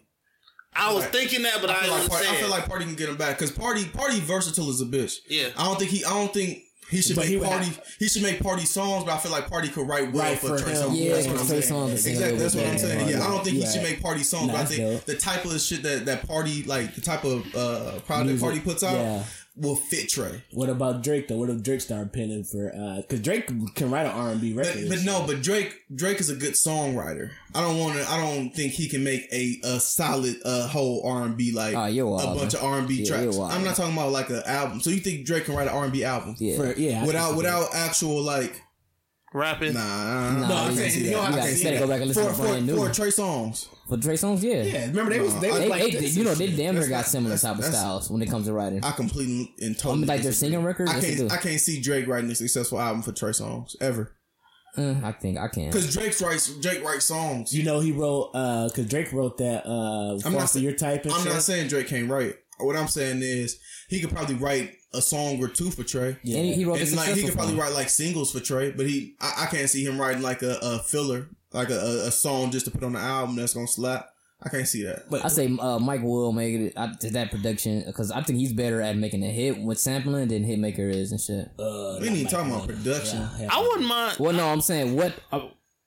I was like- thinking that, but I, I feel, like party, I feel like Party can get him back because Party, Party versatile as a bitch. Yeah. I don't think he, I don't think he should But make he Party. have- he should make Party songs, but I feel like Party could write well Right, for, for Trey. Songz. Yeah, That's what I'm Trey saying. Songz is singing Exactly, that's what I'm saying. Yeah, I don't think he should make Party songs, Nah, but I think dope. the type of shit that that Party like the type of uh product Music. Party puts out Yeah. Will fit Trey. What about Drake though? What if Drake started penning for? Because Drake can write an R and B record. But, but no, but Drake Drake is a good songwriter. I don't want to. I don't think he can make a, a solid uh, whole R and B like Oh, you're a bunch man. of R and B Yeah, tracks. wild, I'm not talking about like an album. So you think Drake can write an R and B album Yeah. For, yeah, without without actual like rapping. Nah, Nah, No, you I'm gotta saying see you that. don't have You gotta see gotta that. go back and listen for to for, brand new. for Trey Songz. For Trey Songz, yeah. Yeah, remember they was they was They, like they- this you know, they damn near got similar type of styles when it comes to writing. I completely and I totally. mean, like their disagree. singing records. I can't. I can't see Drake writing a successful album for Trey Songz ever. Mm, I think I can. Because Drake writes Drake writes songs. You know he wrote uh cause Drake wrote that uh I'm not Foster sa- Your Type I'm shit. not saying Drake can't write. What I'm saying is he could probably write a song or two for Trey. Yeah. And he, he wrote And the like he successful could probably write like singles for Trey, but he I, I can't see him writing like a, a filler, like a, a, a song just to put on the album that's gonna slap. I can't see that. But I say uh, Mike will make it uh, to that production because I think he's better at making a hit with sampling than Hitmaker is and shit. uh, We ain't even not talking about production. Yeah, yeah. I wouldn't mind. Well, no, I'm saying what uh,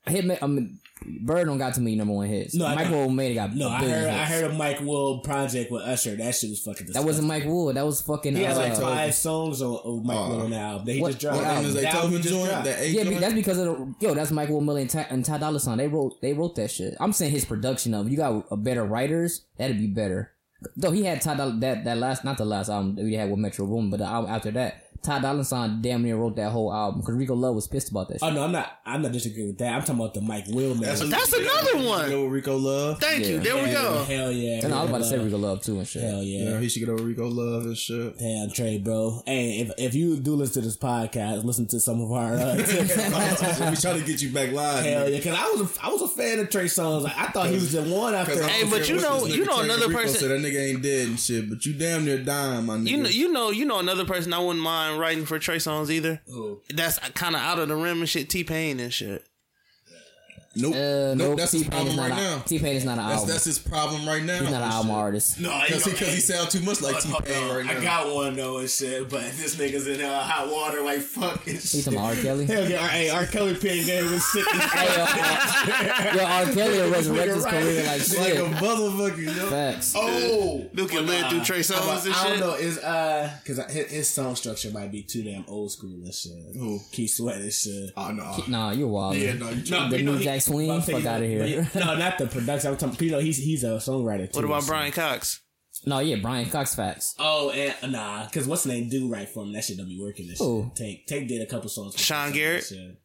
Hitmaker. I mean, Bird don't got too many number one hits. No, I Mike know. Will made it got No, a I billion heard I heard a Mike Will project with Usher. That shit was fucking. that wasn't Mike Wood. That was fucking. He has uh, like five songs on, on Mike Uh, Will on the album. That he what- just dropped. what What album? album is The they album him just joint? dropped. That Yeah, joint? that's because of the, yo. That's Mike Will Miller and Ty, and Ty Dolla Sign. They wrote they wrote that shit. I'm saying his production of. it. You got a better writers. That'd be better. Though he had Ty Dolla that that last not the last album that we had with Metro Boom, but the album after that, Ty Dolla Sign damn near wrote that whole album because Rico Love was pissed about that. Oh Shit. no, I'm not. I'm not disagreeing with that. I'm talking about the Mike Will man. That's, That's another one. You know Rico Love. Thank you. Yeah. There we go. Hell yeah. and I was about to say Hell Rico Love too and shit. yeah. Yeah, he should get over Rico Love and shit. Damn, Trey, bro. Hey, if if you do listen to this podcast, listen to some of our. Uh, we trying to get you back live. Hell nigga. yeah, because I was a, I was a fan of Trey Songz. Like, I thought he was the one after. I Hey, but you know- you know another Rico person- Said that nigga ain't dead and shit, but you damn near dying, my nigga. You know, you know, you know another person I wouldn't mind writing for Trey Songz either. Who? That's kind of out of the rim and shit. T Pain and shit. Nope, Uh, nope. nope. That's T his Pain is problem right a now. T Pain is not an That's album. that's his problem right now. He's not an album artist. No, because he sound too much like T Pain right now. I got one though and shit, but this nigga's in uh, hot water like fucking He shit. talking R. Kelly. Hell yeah, hey, R. Kelly pen game was sick. Hey, yo, uh, yo, R. Kelly will resurrect his Right. career like shit. like a shit. motherfucker, yo. Facts. Oh, Luke can live through Trey Songz and I don't know. Is uh, because his, his song structure might be too damn old school and shit. Who? Keith Sweat and shit. Oh no. Nah, you're wild. Yeah, no, you No, The but you know, new Jack Swing? but I'm saying, Fuck outta here. No, not the production. I'm talking. You know, he's he's a songwriter. Too, What about so. Brian Cox? No, yeah, Brian Cox facts. Oh, and nah, because what's the name? Do right for him. That shit don't be working. This Who? shit. Take Take did a couple songs. Sean him, Garrett? shit.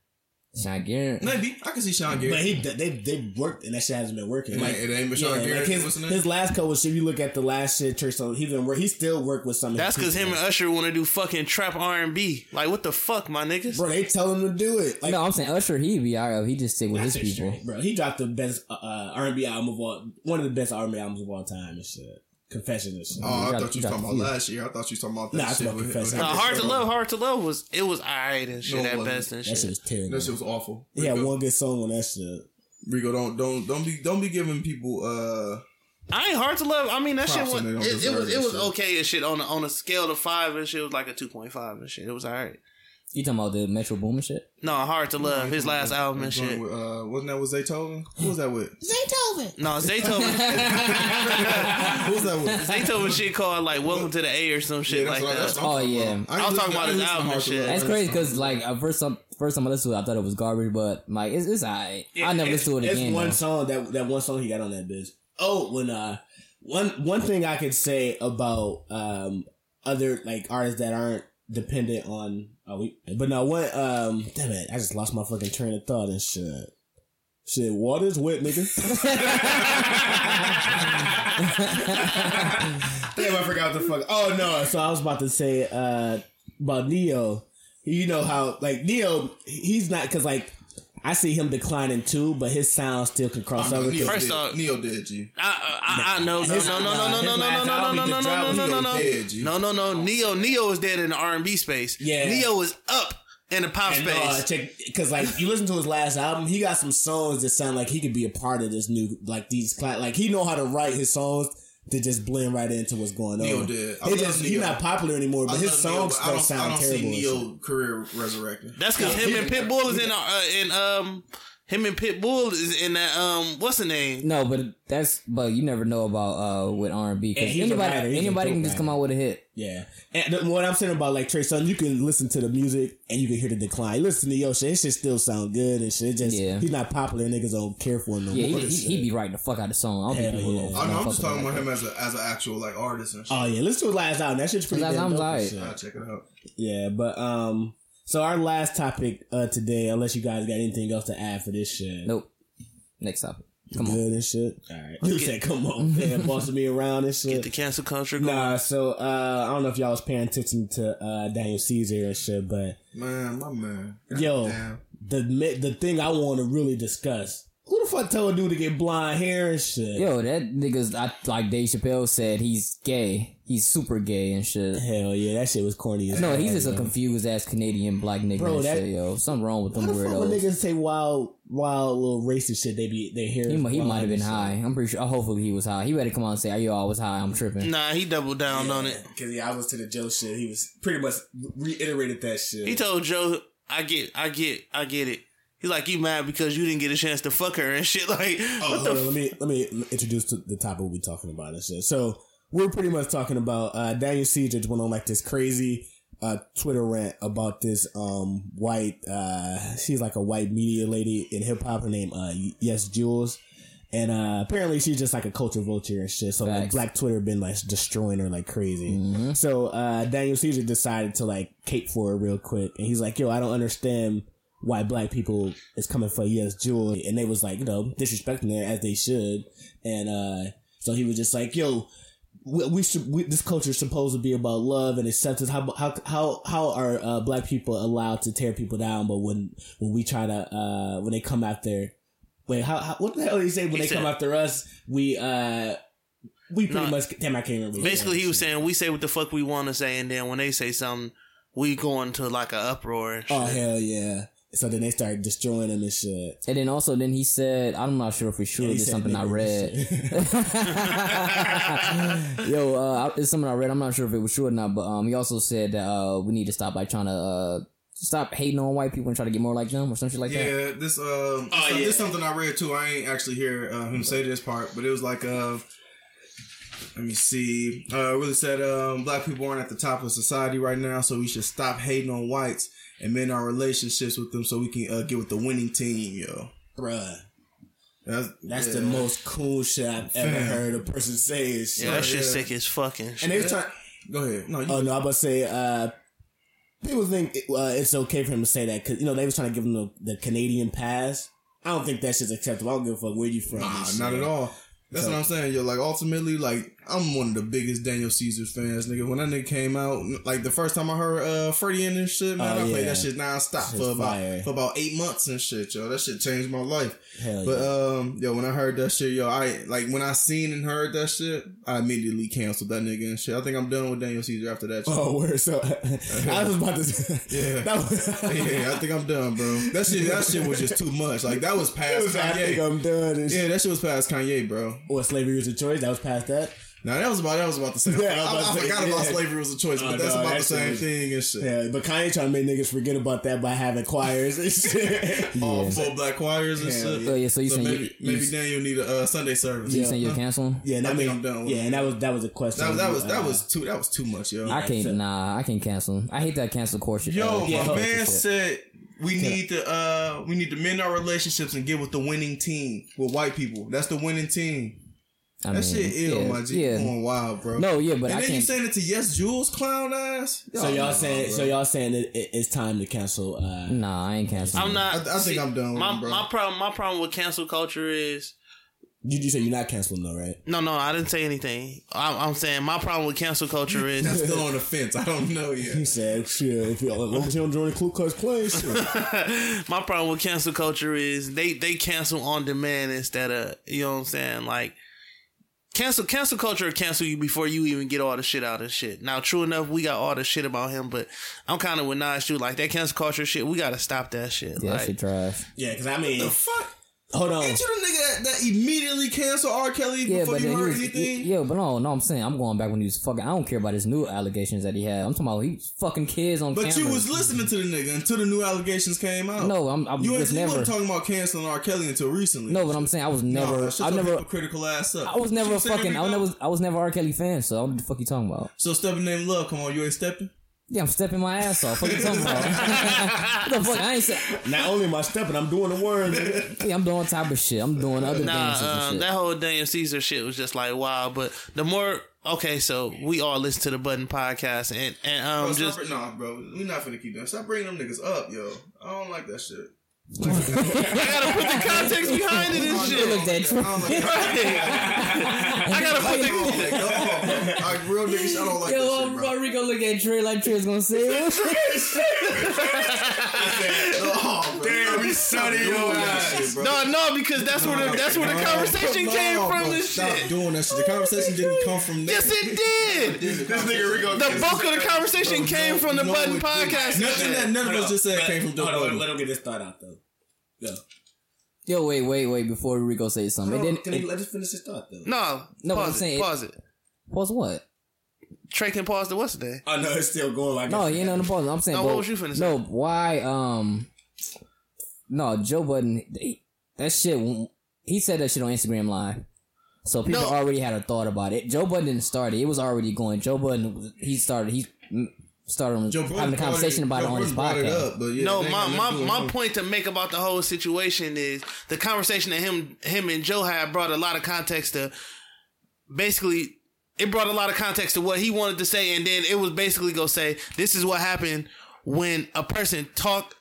Sean Garrett. Maybe I can see Sean Garrett. But he they they worked and that shit hasn't been working. It Like ain't- it ain't been Sean yeah, Garrett, like his, what's the name? his last couple shit. You look at the last shit Trey song. He's been work. He still work with some. of That's because him and Usher want to do fucking trap R and B. Like what the fuck, my niggas? bro. They tell him to do it. Like No, I'm saying Usher, he be alright. He just stick with his That's people. straight, bro. He dropped the best uh, R and B album of all, one of the best R and B albums of all time and shit. Confession and shit. Oh, I You got- thought you you was talking about last year. I thought you was talking about that Nah, I shit. talking about with- Confession. with- No, hard to love, hard to love was it was alright and shit No, at best and that shit shit. was terrible. That shit was awful. he had one good song on that shit. Rico, don't don't don't be don't be giving people uh I ain't hard to love. I mean that shit was and they don't it, it was it was shit. okay and shit on a, on a scale of five and shit it was like a two point five and shit. It was alright. You talking about the Metro Boom and shit? No, hard to love. His last album and shit. With, uh, wasn't that with Zaytoven? Who was that with? Zaytoven. No, Zaytoven. Who was that with? Zaytoven shit called like "Welcome to the A" or some shit Yeah, like that's what- that. that's Oh, yeah. about. I was talking about his album and shit. That's crazy because like uh, first time first time I listened to it, I thought it was garbage, but like it's it's alright. I never listened to it again. It's one though. song that that one song he got on that bitch. Oh, when uh one one thing I could say about um other like artists that aren't dependent on oh we but now what um damn it I just lost my fucking train of thought and shit. Shit, water's wet, nigga. Damn, I forgot what the fuck. Oh no, so I was about to say uh about Ne-Yo. You know how like Ne-Yo, he's not because like I see him declining too, but his sound still can cross over. no, Ne-Yo First did. off- Ne-Yo did, G. I, I, I know. No, His- no, no, no, no, no, no, his no, last no, no, album no, he no, just no, dropped, no, he no, was no, dead, G. no, no, no. Ne-Yo, Ne-Yo is dead in the R and B space. Yeah. Ne-Yo is up in the pop And, uh, space. check because like you listen to his last album, he got some songs that sound like he could be a part of this new like these cla- like he know how to write his songs to just blend right into what's going on. Ne-Yo did. I He love he's not popular anymore, but I his love Ne-Yo, songs but don't don't, sound I don't terrible. see. Ne-Yo career resurrecting. That's because him and Pitbull is in uh, in um him and Pitbull is in that um what's the name? No, but that's but you never know about uh with R and B because anybody writer. He's a anybody can just come out with a hit. Yeah, and the, what I'm saying about like Trey Songz, you can listen to the music and you can hear the decline. Listen to Yo shit, it shit still sound good and shit. Just Yeah. he's not popular. Niggas don't care for him no Yeah, more. he, he, he be writing the fuck out of the song. I don't think Hell people yeah. know. I know, I'm just talking with about him as a as an actual like artist and shit. Oh yeah, listen to his last album. That shit's pretty His last damn album's alright. shit. I'll check it out. Yeah, but um, So our last topic uh, today, unless you guys got anything else to add for this shit. Nope. Next topic. Come on. Good and shit. All right. You said, come on, man, bossing me around and shit. Get the cancel culture going. Nah, so uh, I don't know if y'all was paying attention to uh, Daniel Caesar and shit, but Man, my man. yo, Damn. the the thing I want to really discuss: who the fuck tell a dude to get blonde hair and shit? Yo, that nigga's I, like Dave Chappelle said, he's gay. He's super gay and shit. Hell yeah, that shit was corny as No, hell, he's just a confused ass Canadian black nigga Bro, and that- shit, yo. Something wrong with them Why the fuck when weirdos. niggas say wild, wild little racist shit? They be their hair. He, he might have been high. I'm pretty sure. Hopefully, he was high. He better come out and say, "Are you always high? I'm tripping." Nah, he doubled down on it. Cause yeah, I was to the Joe shit. He was pretty much reiterated that shit. He told Joe, "I get, I get, I get it." He's like, "You mad because you didn't get a chance to fuck her and shit?" Like, Oh, what hold the? on, F- let me let me introduce to the topic we're talking about and shit. So we're pretty much talking about uh, Daniel Caesar just went on like this crazy uh, Twitter rant about this um white uh she's like a white media lady in hip hop. Her name uh Yes Jules. And uh apparently she's just like a culture vulture and shit. So like Black Twitter been like destroying her like crazy. So uh Daniel Caesar decided to like cape for her real quick. And he's like, yo, I don't understand why black people is coming for Yes Jules. And they was like, you know, disrespecting her as they should. And uh so he was just like, yo, we, we should we, this culture is supposed to be about love and acceptance. How how how how are uh, black people allowed to tear people down? But when when we try to uh when they come after, wait, how, how what the hell did he say? When He they said- come after us, we uh we pretty much damn I can't remember. Basically, he was saying we say what the fuck we want to say, and then when they say something, we go into like an uproar. And shit. oh hell yeah. So then they started destroying him and shit. And then also, then he said, "I'm not sure if it's true. He It's something I read." Yo, uh, it's something I read. I'm not sure if it was true or not, but um, he also said that uh, we need to stop like trying to uh, stop hating on white people and try to get more like them or some shit like that. Yeah, this um, Oh, this, yeah. this something I read too. I ain't actually hear uh, him say this part, but it was like uh, let me see. Uh, it really said um, black people aren't at the top of society right now, so we should stop hating on whites and mend our relationships with them, so we can uh, get with the winning team, yo. Bruh. That's, That's yeah. the most cool shit I've ever Fam. heard a person say. And shit. Yeah, that shit yeah. sick as fucking. Shit. And they were trying. Go ahead. No, you, Oh no, I'm about to say. Uh, people think it, uh, it's okay for him to say that because you know they was trying to give him the, the Canadian pass. I don't think that shit's acceptable. I don't give a fuck where you from. Nah, not at all. That's what I'm saying. Yo, like ultimately, like I'm one of the biggest Daniel Caesar fans, nigga. When that nigga came out, like the first time I heard uh Freudian this shit, man, Oh, I played that shit nonstop Shit's for about fire. for about eight months and shit, yo. That shit changed my life. Hell But yeah. um, yo, when I heard that shit, yo, I like when I seen and heard that shit, I immediately canceled that nigga and shit. I think I'm done with Daniel Caesar after that. Shit. Oh, word. So I was about to. Yeah. that was, yeah, I think I'm done, bro. That shit, that shit was just too much. Like that was past was, I think Kanye. I'm done. And Yeah, that shit was past Kanye, bro. What slavery was a choice? That was past that. Now that was about that was about the same. Yeah, I, I was about I to say, forgot about slavery was a choice, but Oh, that's no, about that the same thing and shit. Yeah, but Kanye trying to make niggas forget about that by having choirs and shit. All full black choirs and Hell shit. Oh yeah, so you So saying maybe you, you, maybe Daniel need a uh, Sunday service. you saying you're canceling? Yeah, and I I think mean, I'm done with yeah, it. and that was that was a question. That, that was that uh, was too that was too much, yo. I can't. so- Nah, I can't cancel. I hate that cancel course. Yo, uh, my man said we need to uh we need to mend our relationships and get with the winning team with white people. That's the winning team. I That mean, shit ill, yeah, my G. Yeah. Going wild, bro. No, yeah, but and I then you can't. saying it to Yes Jules clown ass. So y'all nah, saying bro. so y'all saying it, it, it's time to cancel. Uh, Nah, I ain't canceling. I'm not. I- I think I'm done with My him, bro. my problem. My problem with cancel culture is you, you say you're not canceling though, right? no, no. I didn't say anything. I'm, I'm saying my problem with cancel culture I'm is still on the fence. I don't know He said, "Shit, if you as long as you don't join the Ku Klux Klan, shit." my problem with cancel culture is they they cancel on demand instead of you know what I'm saying like. Cancel cancel culture will cancel you before you even get all the shit out of shit. Now, true enough, we got all the shit about him, but I'm kind of with Nas too. Like that cancel culture shit, we gotta stop that shit. yeah, like, that shit trash. yeah, because I mean, The fuck? Hold on. Ain't you the nigga that, that immediately canceled R. Kelly Yeah, before you heard was. anything? Yeah, but no, no. I'm saying I'm going back when he was fucking. I don't care about his new allegations that he had. I'm talking about he was fucking kids on But camera. you was listening to the nigga until the new allegations came out. No, I'm. I you, was never. talking about canceling R. Kelly until recently. No, but I'm saying I was never. No, I never. hypocritical ass up. I was never a What you saying fucking. I was never. I was never R. Kelly fan. So what the fuck you talking about? So stepping name love. Come on, you ain't stepping. Yeah, I'm stepping my ass off. What you talking about? what the fuck? I ain't say. Not only am I stepping, I'm doing the words. Yeah, I'm doing all type of shit. I'm doing other things. Nah, dances and um, shit. that whole Daniel Caesar shit was just like wow. But the more okay, so we all listen to the Budden podcast and and um Bro, just stop, nah, bro. We not finna keep that. Stop bringing them niggas up, yo. I don't like that shit. I gotta put the context behind it and shit. Look that I don't. I gotta put the context, I don't like that. Yo, real niggas, I don't like Yo, that um, shit, bro. Rico look at Trey like Trey's gonna say it. Oh, bro. Damn, we sunny Stop your doing that ass. bro. No, no, because that's where the that's where the conversation came from bro. and Stop shit. doing that shit. The conversation didn't come from there. Yes, it did. This nigga Rico The bulk of the conversation came from the Budden podcast. Nothing that none of us just said came from Dope Hold on, Budden. let him get this thought out though. Go. Yo, wait, wait, wait. Before Rico says something, it didn't. Can It, you let us finish his thought though? No, No, but I'm pause saying it. it- Pause it. pause what? Trey can pause the what's today. Oh no, it's still going like No, you ain't on the pause. I'm saying. No, what was you finna say? No, why? Um, no, Joe Budden. he- That shit. He said that shit on Instagram Live. So people No. already had a thought about it. Joe Budden didn't start it. It was already going. Joe Budden. He started. He started on, Joe having a brought conversation about it on his Budden it podcast. up, but yeah, no, my my, nothing to do my point to make about the whole situation is the conversation that him him and Joe had brought a lot of context to basically it brought a lot of context to what he wanted to say and then it was basically go say this is what happened when a person talk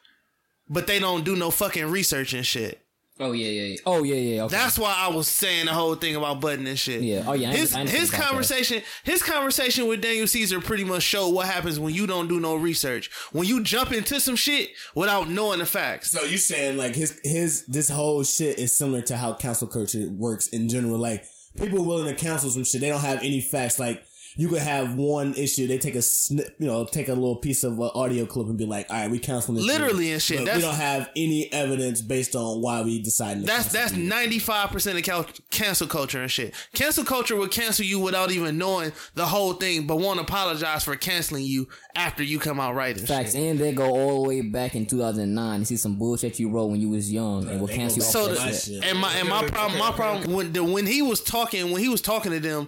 but they don't do no fucking research and shit. Oh yeah, yeah, yeah. Oh yeah, yeah. Okay. That's why I was saying the whole thing about Budden and shit. Yeah. Oh, yeah, His under- I his the podcast. conversation his conversation with Daniel Caesar pretty much showed what happens when you don't do no research. When you jump into some shit without knowing the facts. So you saying like his his this whole shit is similar to how cancel culture works in general. Like people willing to cancel some shit, they don't have any facts. Like you could have one issue, they take a snip, you know, take a little piece of uh, audio clip and be like, "All right, we canceling this." Literally shit, and shit. but That's- we don't have any evidence based on why we decided. To That's that's ninety five percent of cal- cancel culture and shit. Cancel culture will cancel you without even knowing the whole thing, but won't apologize for canceling you after you come out right and Facts, shit. and they go all the way back in 2009 and see some bullshit you wrote when you was young, and will cancel you go off So back that to the, shit. and my and my problem my problem when the, when he was talking when he was talking to them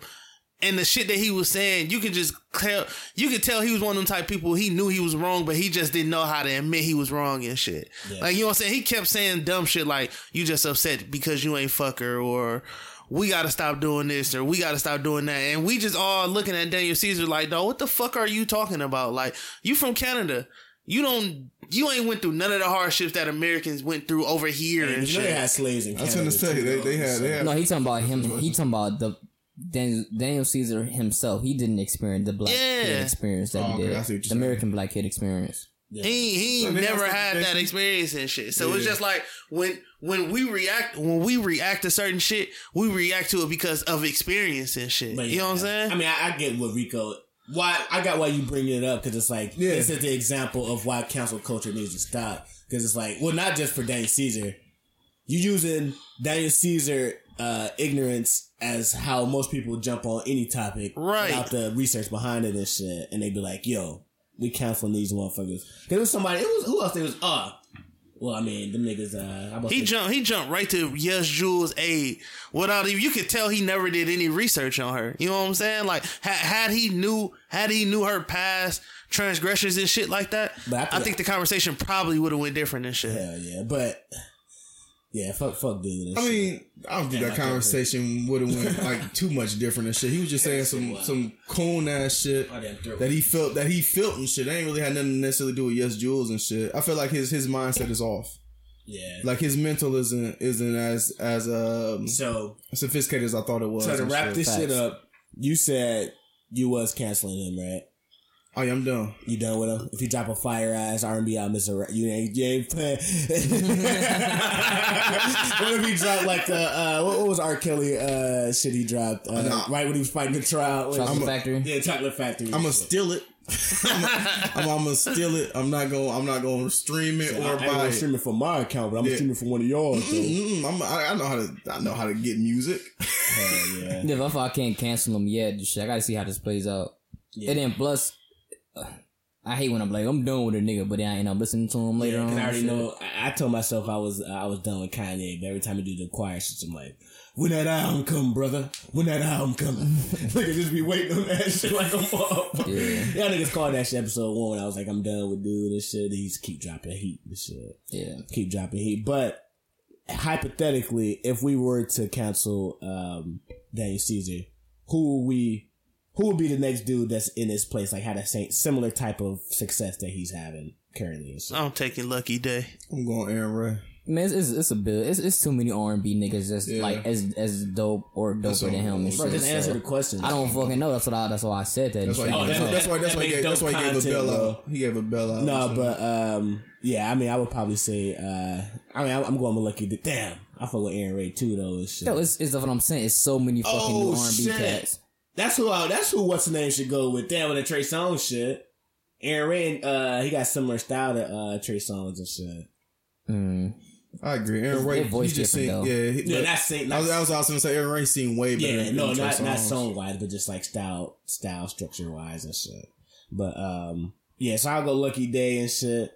and the shit that he was saying, you could just tell you could tell he was one of them type people. He knew he was wrong, but he just didn't know how to admit he was wrong and shit. Like you know what I'm saying? He kept saying dumb shit like you just upset because you ain't fucker or we gotta stop doing this or we gotta stop doing that. And we just all looking at Daniel Caesar like, dog, what the fuck are you talking about? Like, you from Canada. You don't you ain't went through none of the hardships that Americans went through over here and You know they shit. had slaves in I was Canada. gonna say too, they, they had they had No, he talking about him. He talking about the Daniel, Daniel Caesar himself. He didn't experience the black Yeah. kid experience that Oh, he okay, did. I see what you're the saying. American black kid experience. He he So they never had that experience and shit. So it's just like when when we react when we react to certain shit, we react to it because of experience and shit. But you know what I'm saying? I mean, I, I get what Rico. Why I got why you bring it up because it's like Yeah. this is the example of why cancel culture needs to stop. Because it's like, well, not just for Daniel Caesar, you using Daniel Caesar uh, ignorance as how most people jump on any topic Right. without the research behind it and shit, and they'd be like, "Yo, we canceling these motherfuckers." Because it was somebody. It was who else? It was uh. Well, I mean, them niggas. Uh, he jumped he jumped right to Yes Jules aid without even you could tell he never did any research on her. You know what I'm saying? Like had, had he knew had he knew her past transgressions and shit like that, I I, think- think the conversation probably would have went different and shit. Hell yeah, but yeah, fuck, fuck, dude. I shit. mean, I don't think Damn, that conversation would have went like too much different and shit. He was just saying some some coon ass shit My damn throat. that he felt that he felt and shit. That ain't really had nothing to necessarily do with Yes Jules and shit. I feel like his his mindset is off. yeah. Like his mental isn't isn't as as um So, sophisticated as I thought it was. so to wrap shit. this shit up, you said you was canceling him, right? Oh yeah, I'm done. You done with him? If you drop a fire ass R and B album, it's a ra- you ain't you ain't playing. what if he dropped like the uh, what, what was R Kelly uh shit he dropped uh, Nah. right when he was fighting the trial? What- Chocolate a- Factory. yeah, Chocolate Factory. I'm gonna steal it. I'm, I'm gonna steal it. I'm not gonna. I'm not gonna stream it I, or I ain't buy gonna it. stream it from my account, but I'm Yeah. gonna stream it from one of yours. I'm, I, I know how to. I know how to get music. Hell yeah. Yeah, if I can't cancel them yet, shit, I gotta see how this plays out. Yeah. And then plus, uh, I hate when I'm like, I'm done with a nigga, but then I end up listening to him later Yeah, on. I already know. I, I told myself I was I was done with Kanye, but every time he do the choir shit, I'm like, when that album come, brother? When that album come? Nigga just be waiting on that shit like a motherfucker. Yeah. Y'all niggas called that shit episode one when I was like, I'm done with dude and shit. He's keep dropping heat and shit. Yeah. Keep dropping heat. But hypothetically, if we were to cancel um Daniel Caesar, who would we who would be the next dude that's in his place, like had a same similar type of success that he's having currently? And shit? I'm taking Lucky Daye. I'm going Arin Ray. Man, it's, it's, it's a bit. It's, it's too many R and B niggas that's Yeah. like as as dope or doper than him and Bro, shit. just answer so the question. I don't fucking know. That's what I. That's why I said that. That's why. and He, shit. that- that's why. That's that why. He gave, that's why he dope gave a content, bell out. He gave a bell out. No, So- but um, yeah, I mean, I would probably say, uh, I mean, I'm, I'm going with Lucky. D- Damn, I fuck with Arin Ray too, though. And shit. Yo, it's, it's what I'm saying. It's so many fucking Oh, new R and B cats. That's who. I, that's who. What's the name should go with? Damn, with the Trey Songz shit. Arin Ray, uh, he got similar style to uh, Trey Songz and shit. Mm. I agree. Aaron His- Ray. their voice he just different, seen. though. Yeah. He, Yeah, but- not saying. I Not, was, I was also gonna say Arin Ray seen way better. yeah, no, Trey not not song wise, but just like style, style structure wise and shit. But um, yeah, so I'll go Lucky Daye and shit.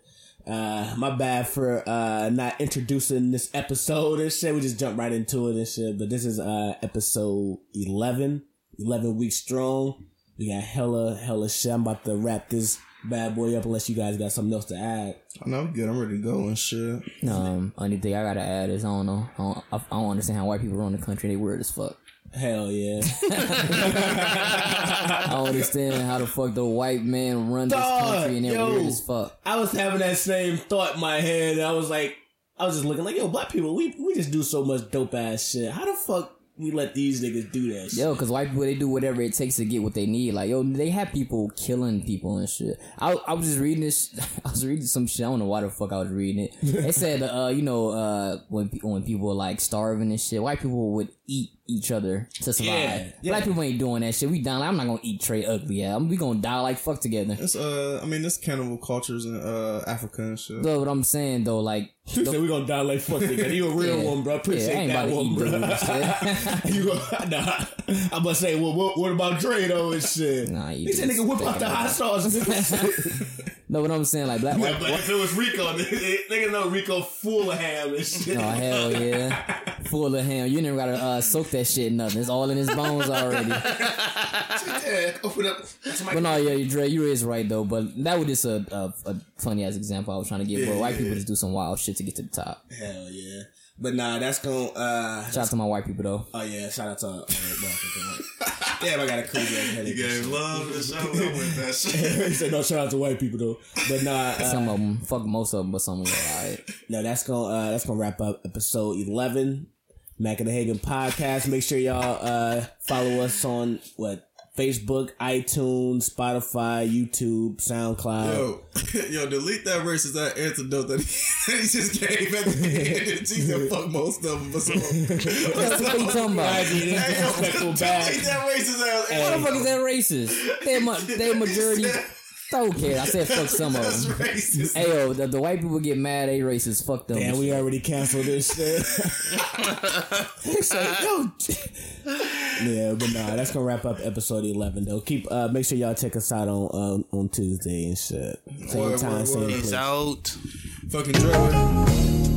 Uh, my bad for uh not introducing this episode and shit. We just jumped right into it and shit. But this is uh episode 11, 11 weeks strong. We got hella hella shit. I'm about to wrap this bad boy up unless you guys got something else to add. I know. I'm good. I'm ready to go and shit. Um, only thing I gotta add is I don't know. I don't, I, I don't understand how white people run the country. They weird as fuck. Hell yeah. I don't understand how the fuck the white man run this Dog, country and they're yo. weird as fuck. I was having that same thought in my head. I was like, I was just looking like, yo, black people, we we just do so much dope ass shit. How the fuck we let these niggas do that shit? Yo, cause white people they do whatever it takes to get what they need. Like yo, they have people killing people and shit. I I was just reading this. I was reading some shit. I don't know why the fuck I was reading it. They said, uh, you know, uh, when when people are like starving and shit, white people would eat each other to survive. Yeah, yeah. Black people ain't doing that shit. We down. Like, I'm not gonna eat Trey ugly. Yeah, I'm, we gonna die like fuck together. It's uh. I mean, this cannibal cultures in uh Africa and shit. That's what I'm saying though. Like, You said we gonna die like fuck nigga. You a real Yeah. one, bro. yeah, I Appreciate ain't that one, bro. dude and shit. you go, nah, I'm gonna say, well, what, what about Dre though and shit? Nah, you he said, nigga, whip out the hot sauce. No, what I'm saying, like black. but if it was Rico, nigga know Rico full of ham and shit. Oh hell yeah, full of ham. You never gotta uh, soak that shit in nothing. It's all in his bones already. Yeah, open up. But no, yeah, Dre, you is right though. But that was just a, a, a funny ass example I was trying to give. Bro, white people just do some wild shit to get to the top. Hell yeah. But nah, that's gonna uh Shout out to my white people though. Oh yeah, shout out to uh. Damn, I got a crazy ass headache. You gave love to the show. With that shit. he said no shout out to white people though. But nah, uh, Some of them, fuck most of them, but some of them, alright. no, that's gonna uh, that's gonna wrap up episode eleven, Mac and the Hagen podcast. Make sure y'all uh follow us on what Facebook, iTunes, Spotify, YouTube, SoundCloud. Yo, yo, delete that racist that antidote that he, that he just gave at the end. He said fuck most of them. So, What you talking about? Hey, yo, delete that racist ass. What the fuck is that racist? They ma- they majority. Don't care. I said fuck some of them. racist. Hey yo, the, the white people get mad. They racist. Fuck them. Damn, we already canceled this shit. He yo. yeah, but nah, that's gonna wrap up episode eleven though. Keep uh make sure y'all check us out on on, on Tuesday and shit. Same Word, time, word, same word. place. Peace out. Fucking Dre.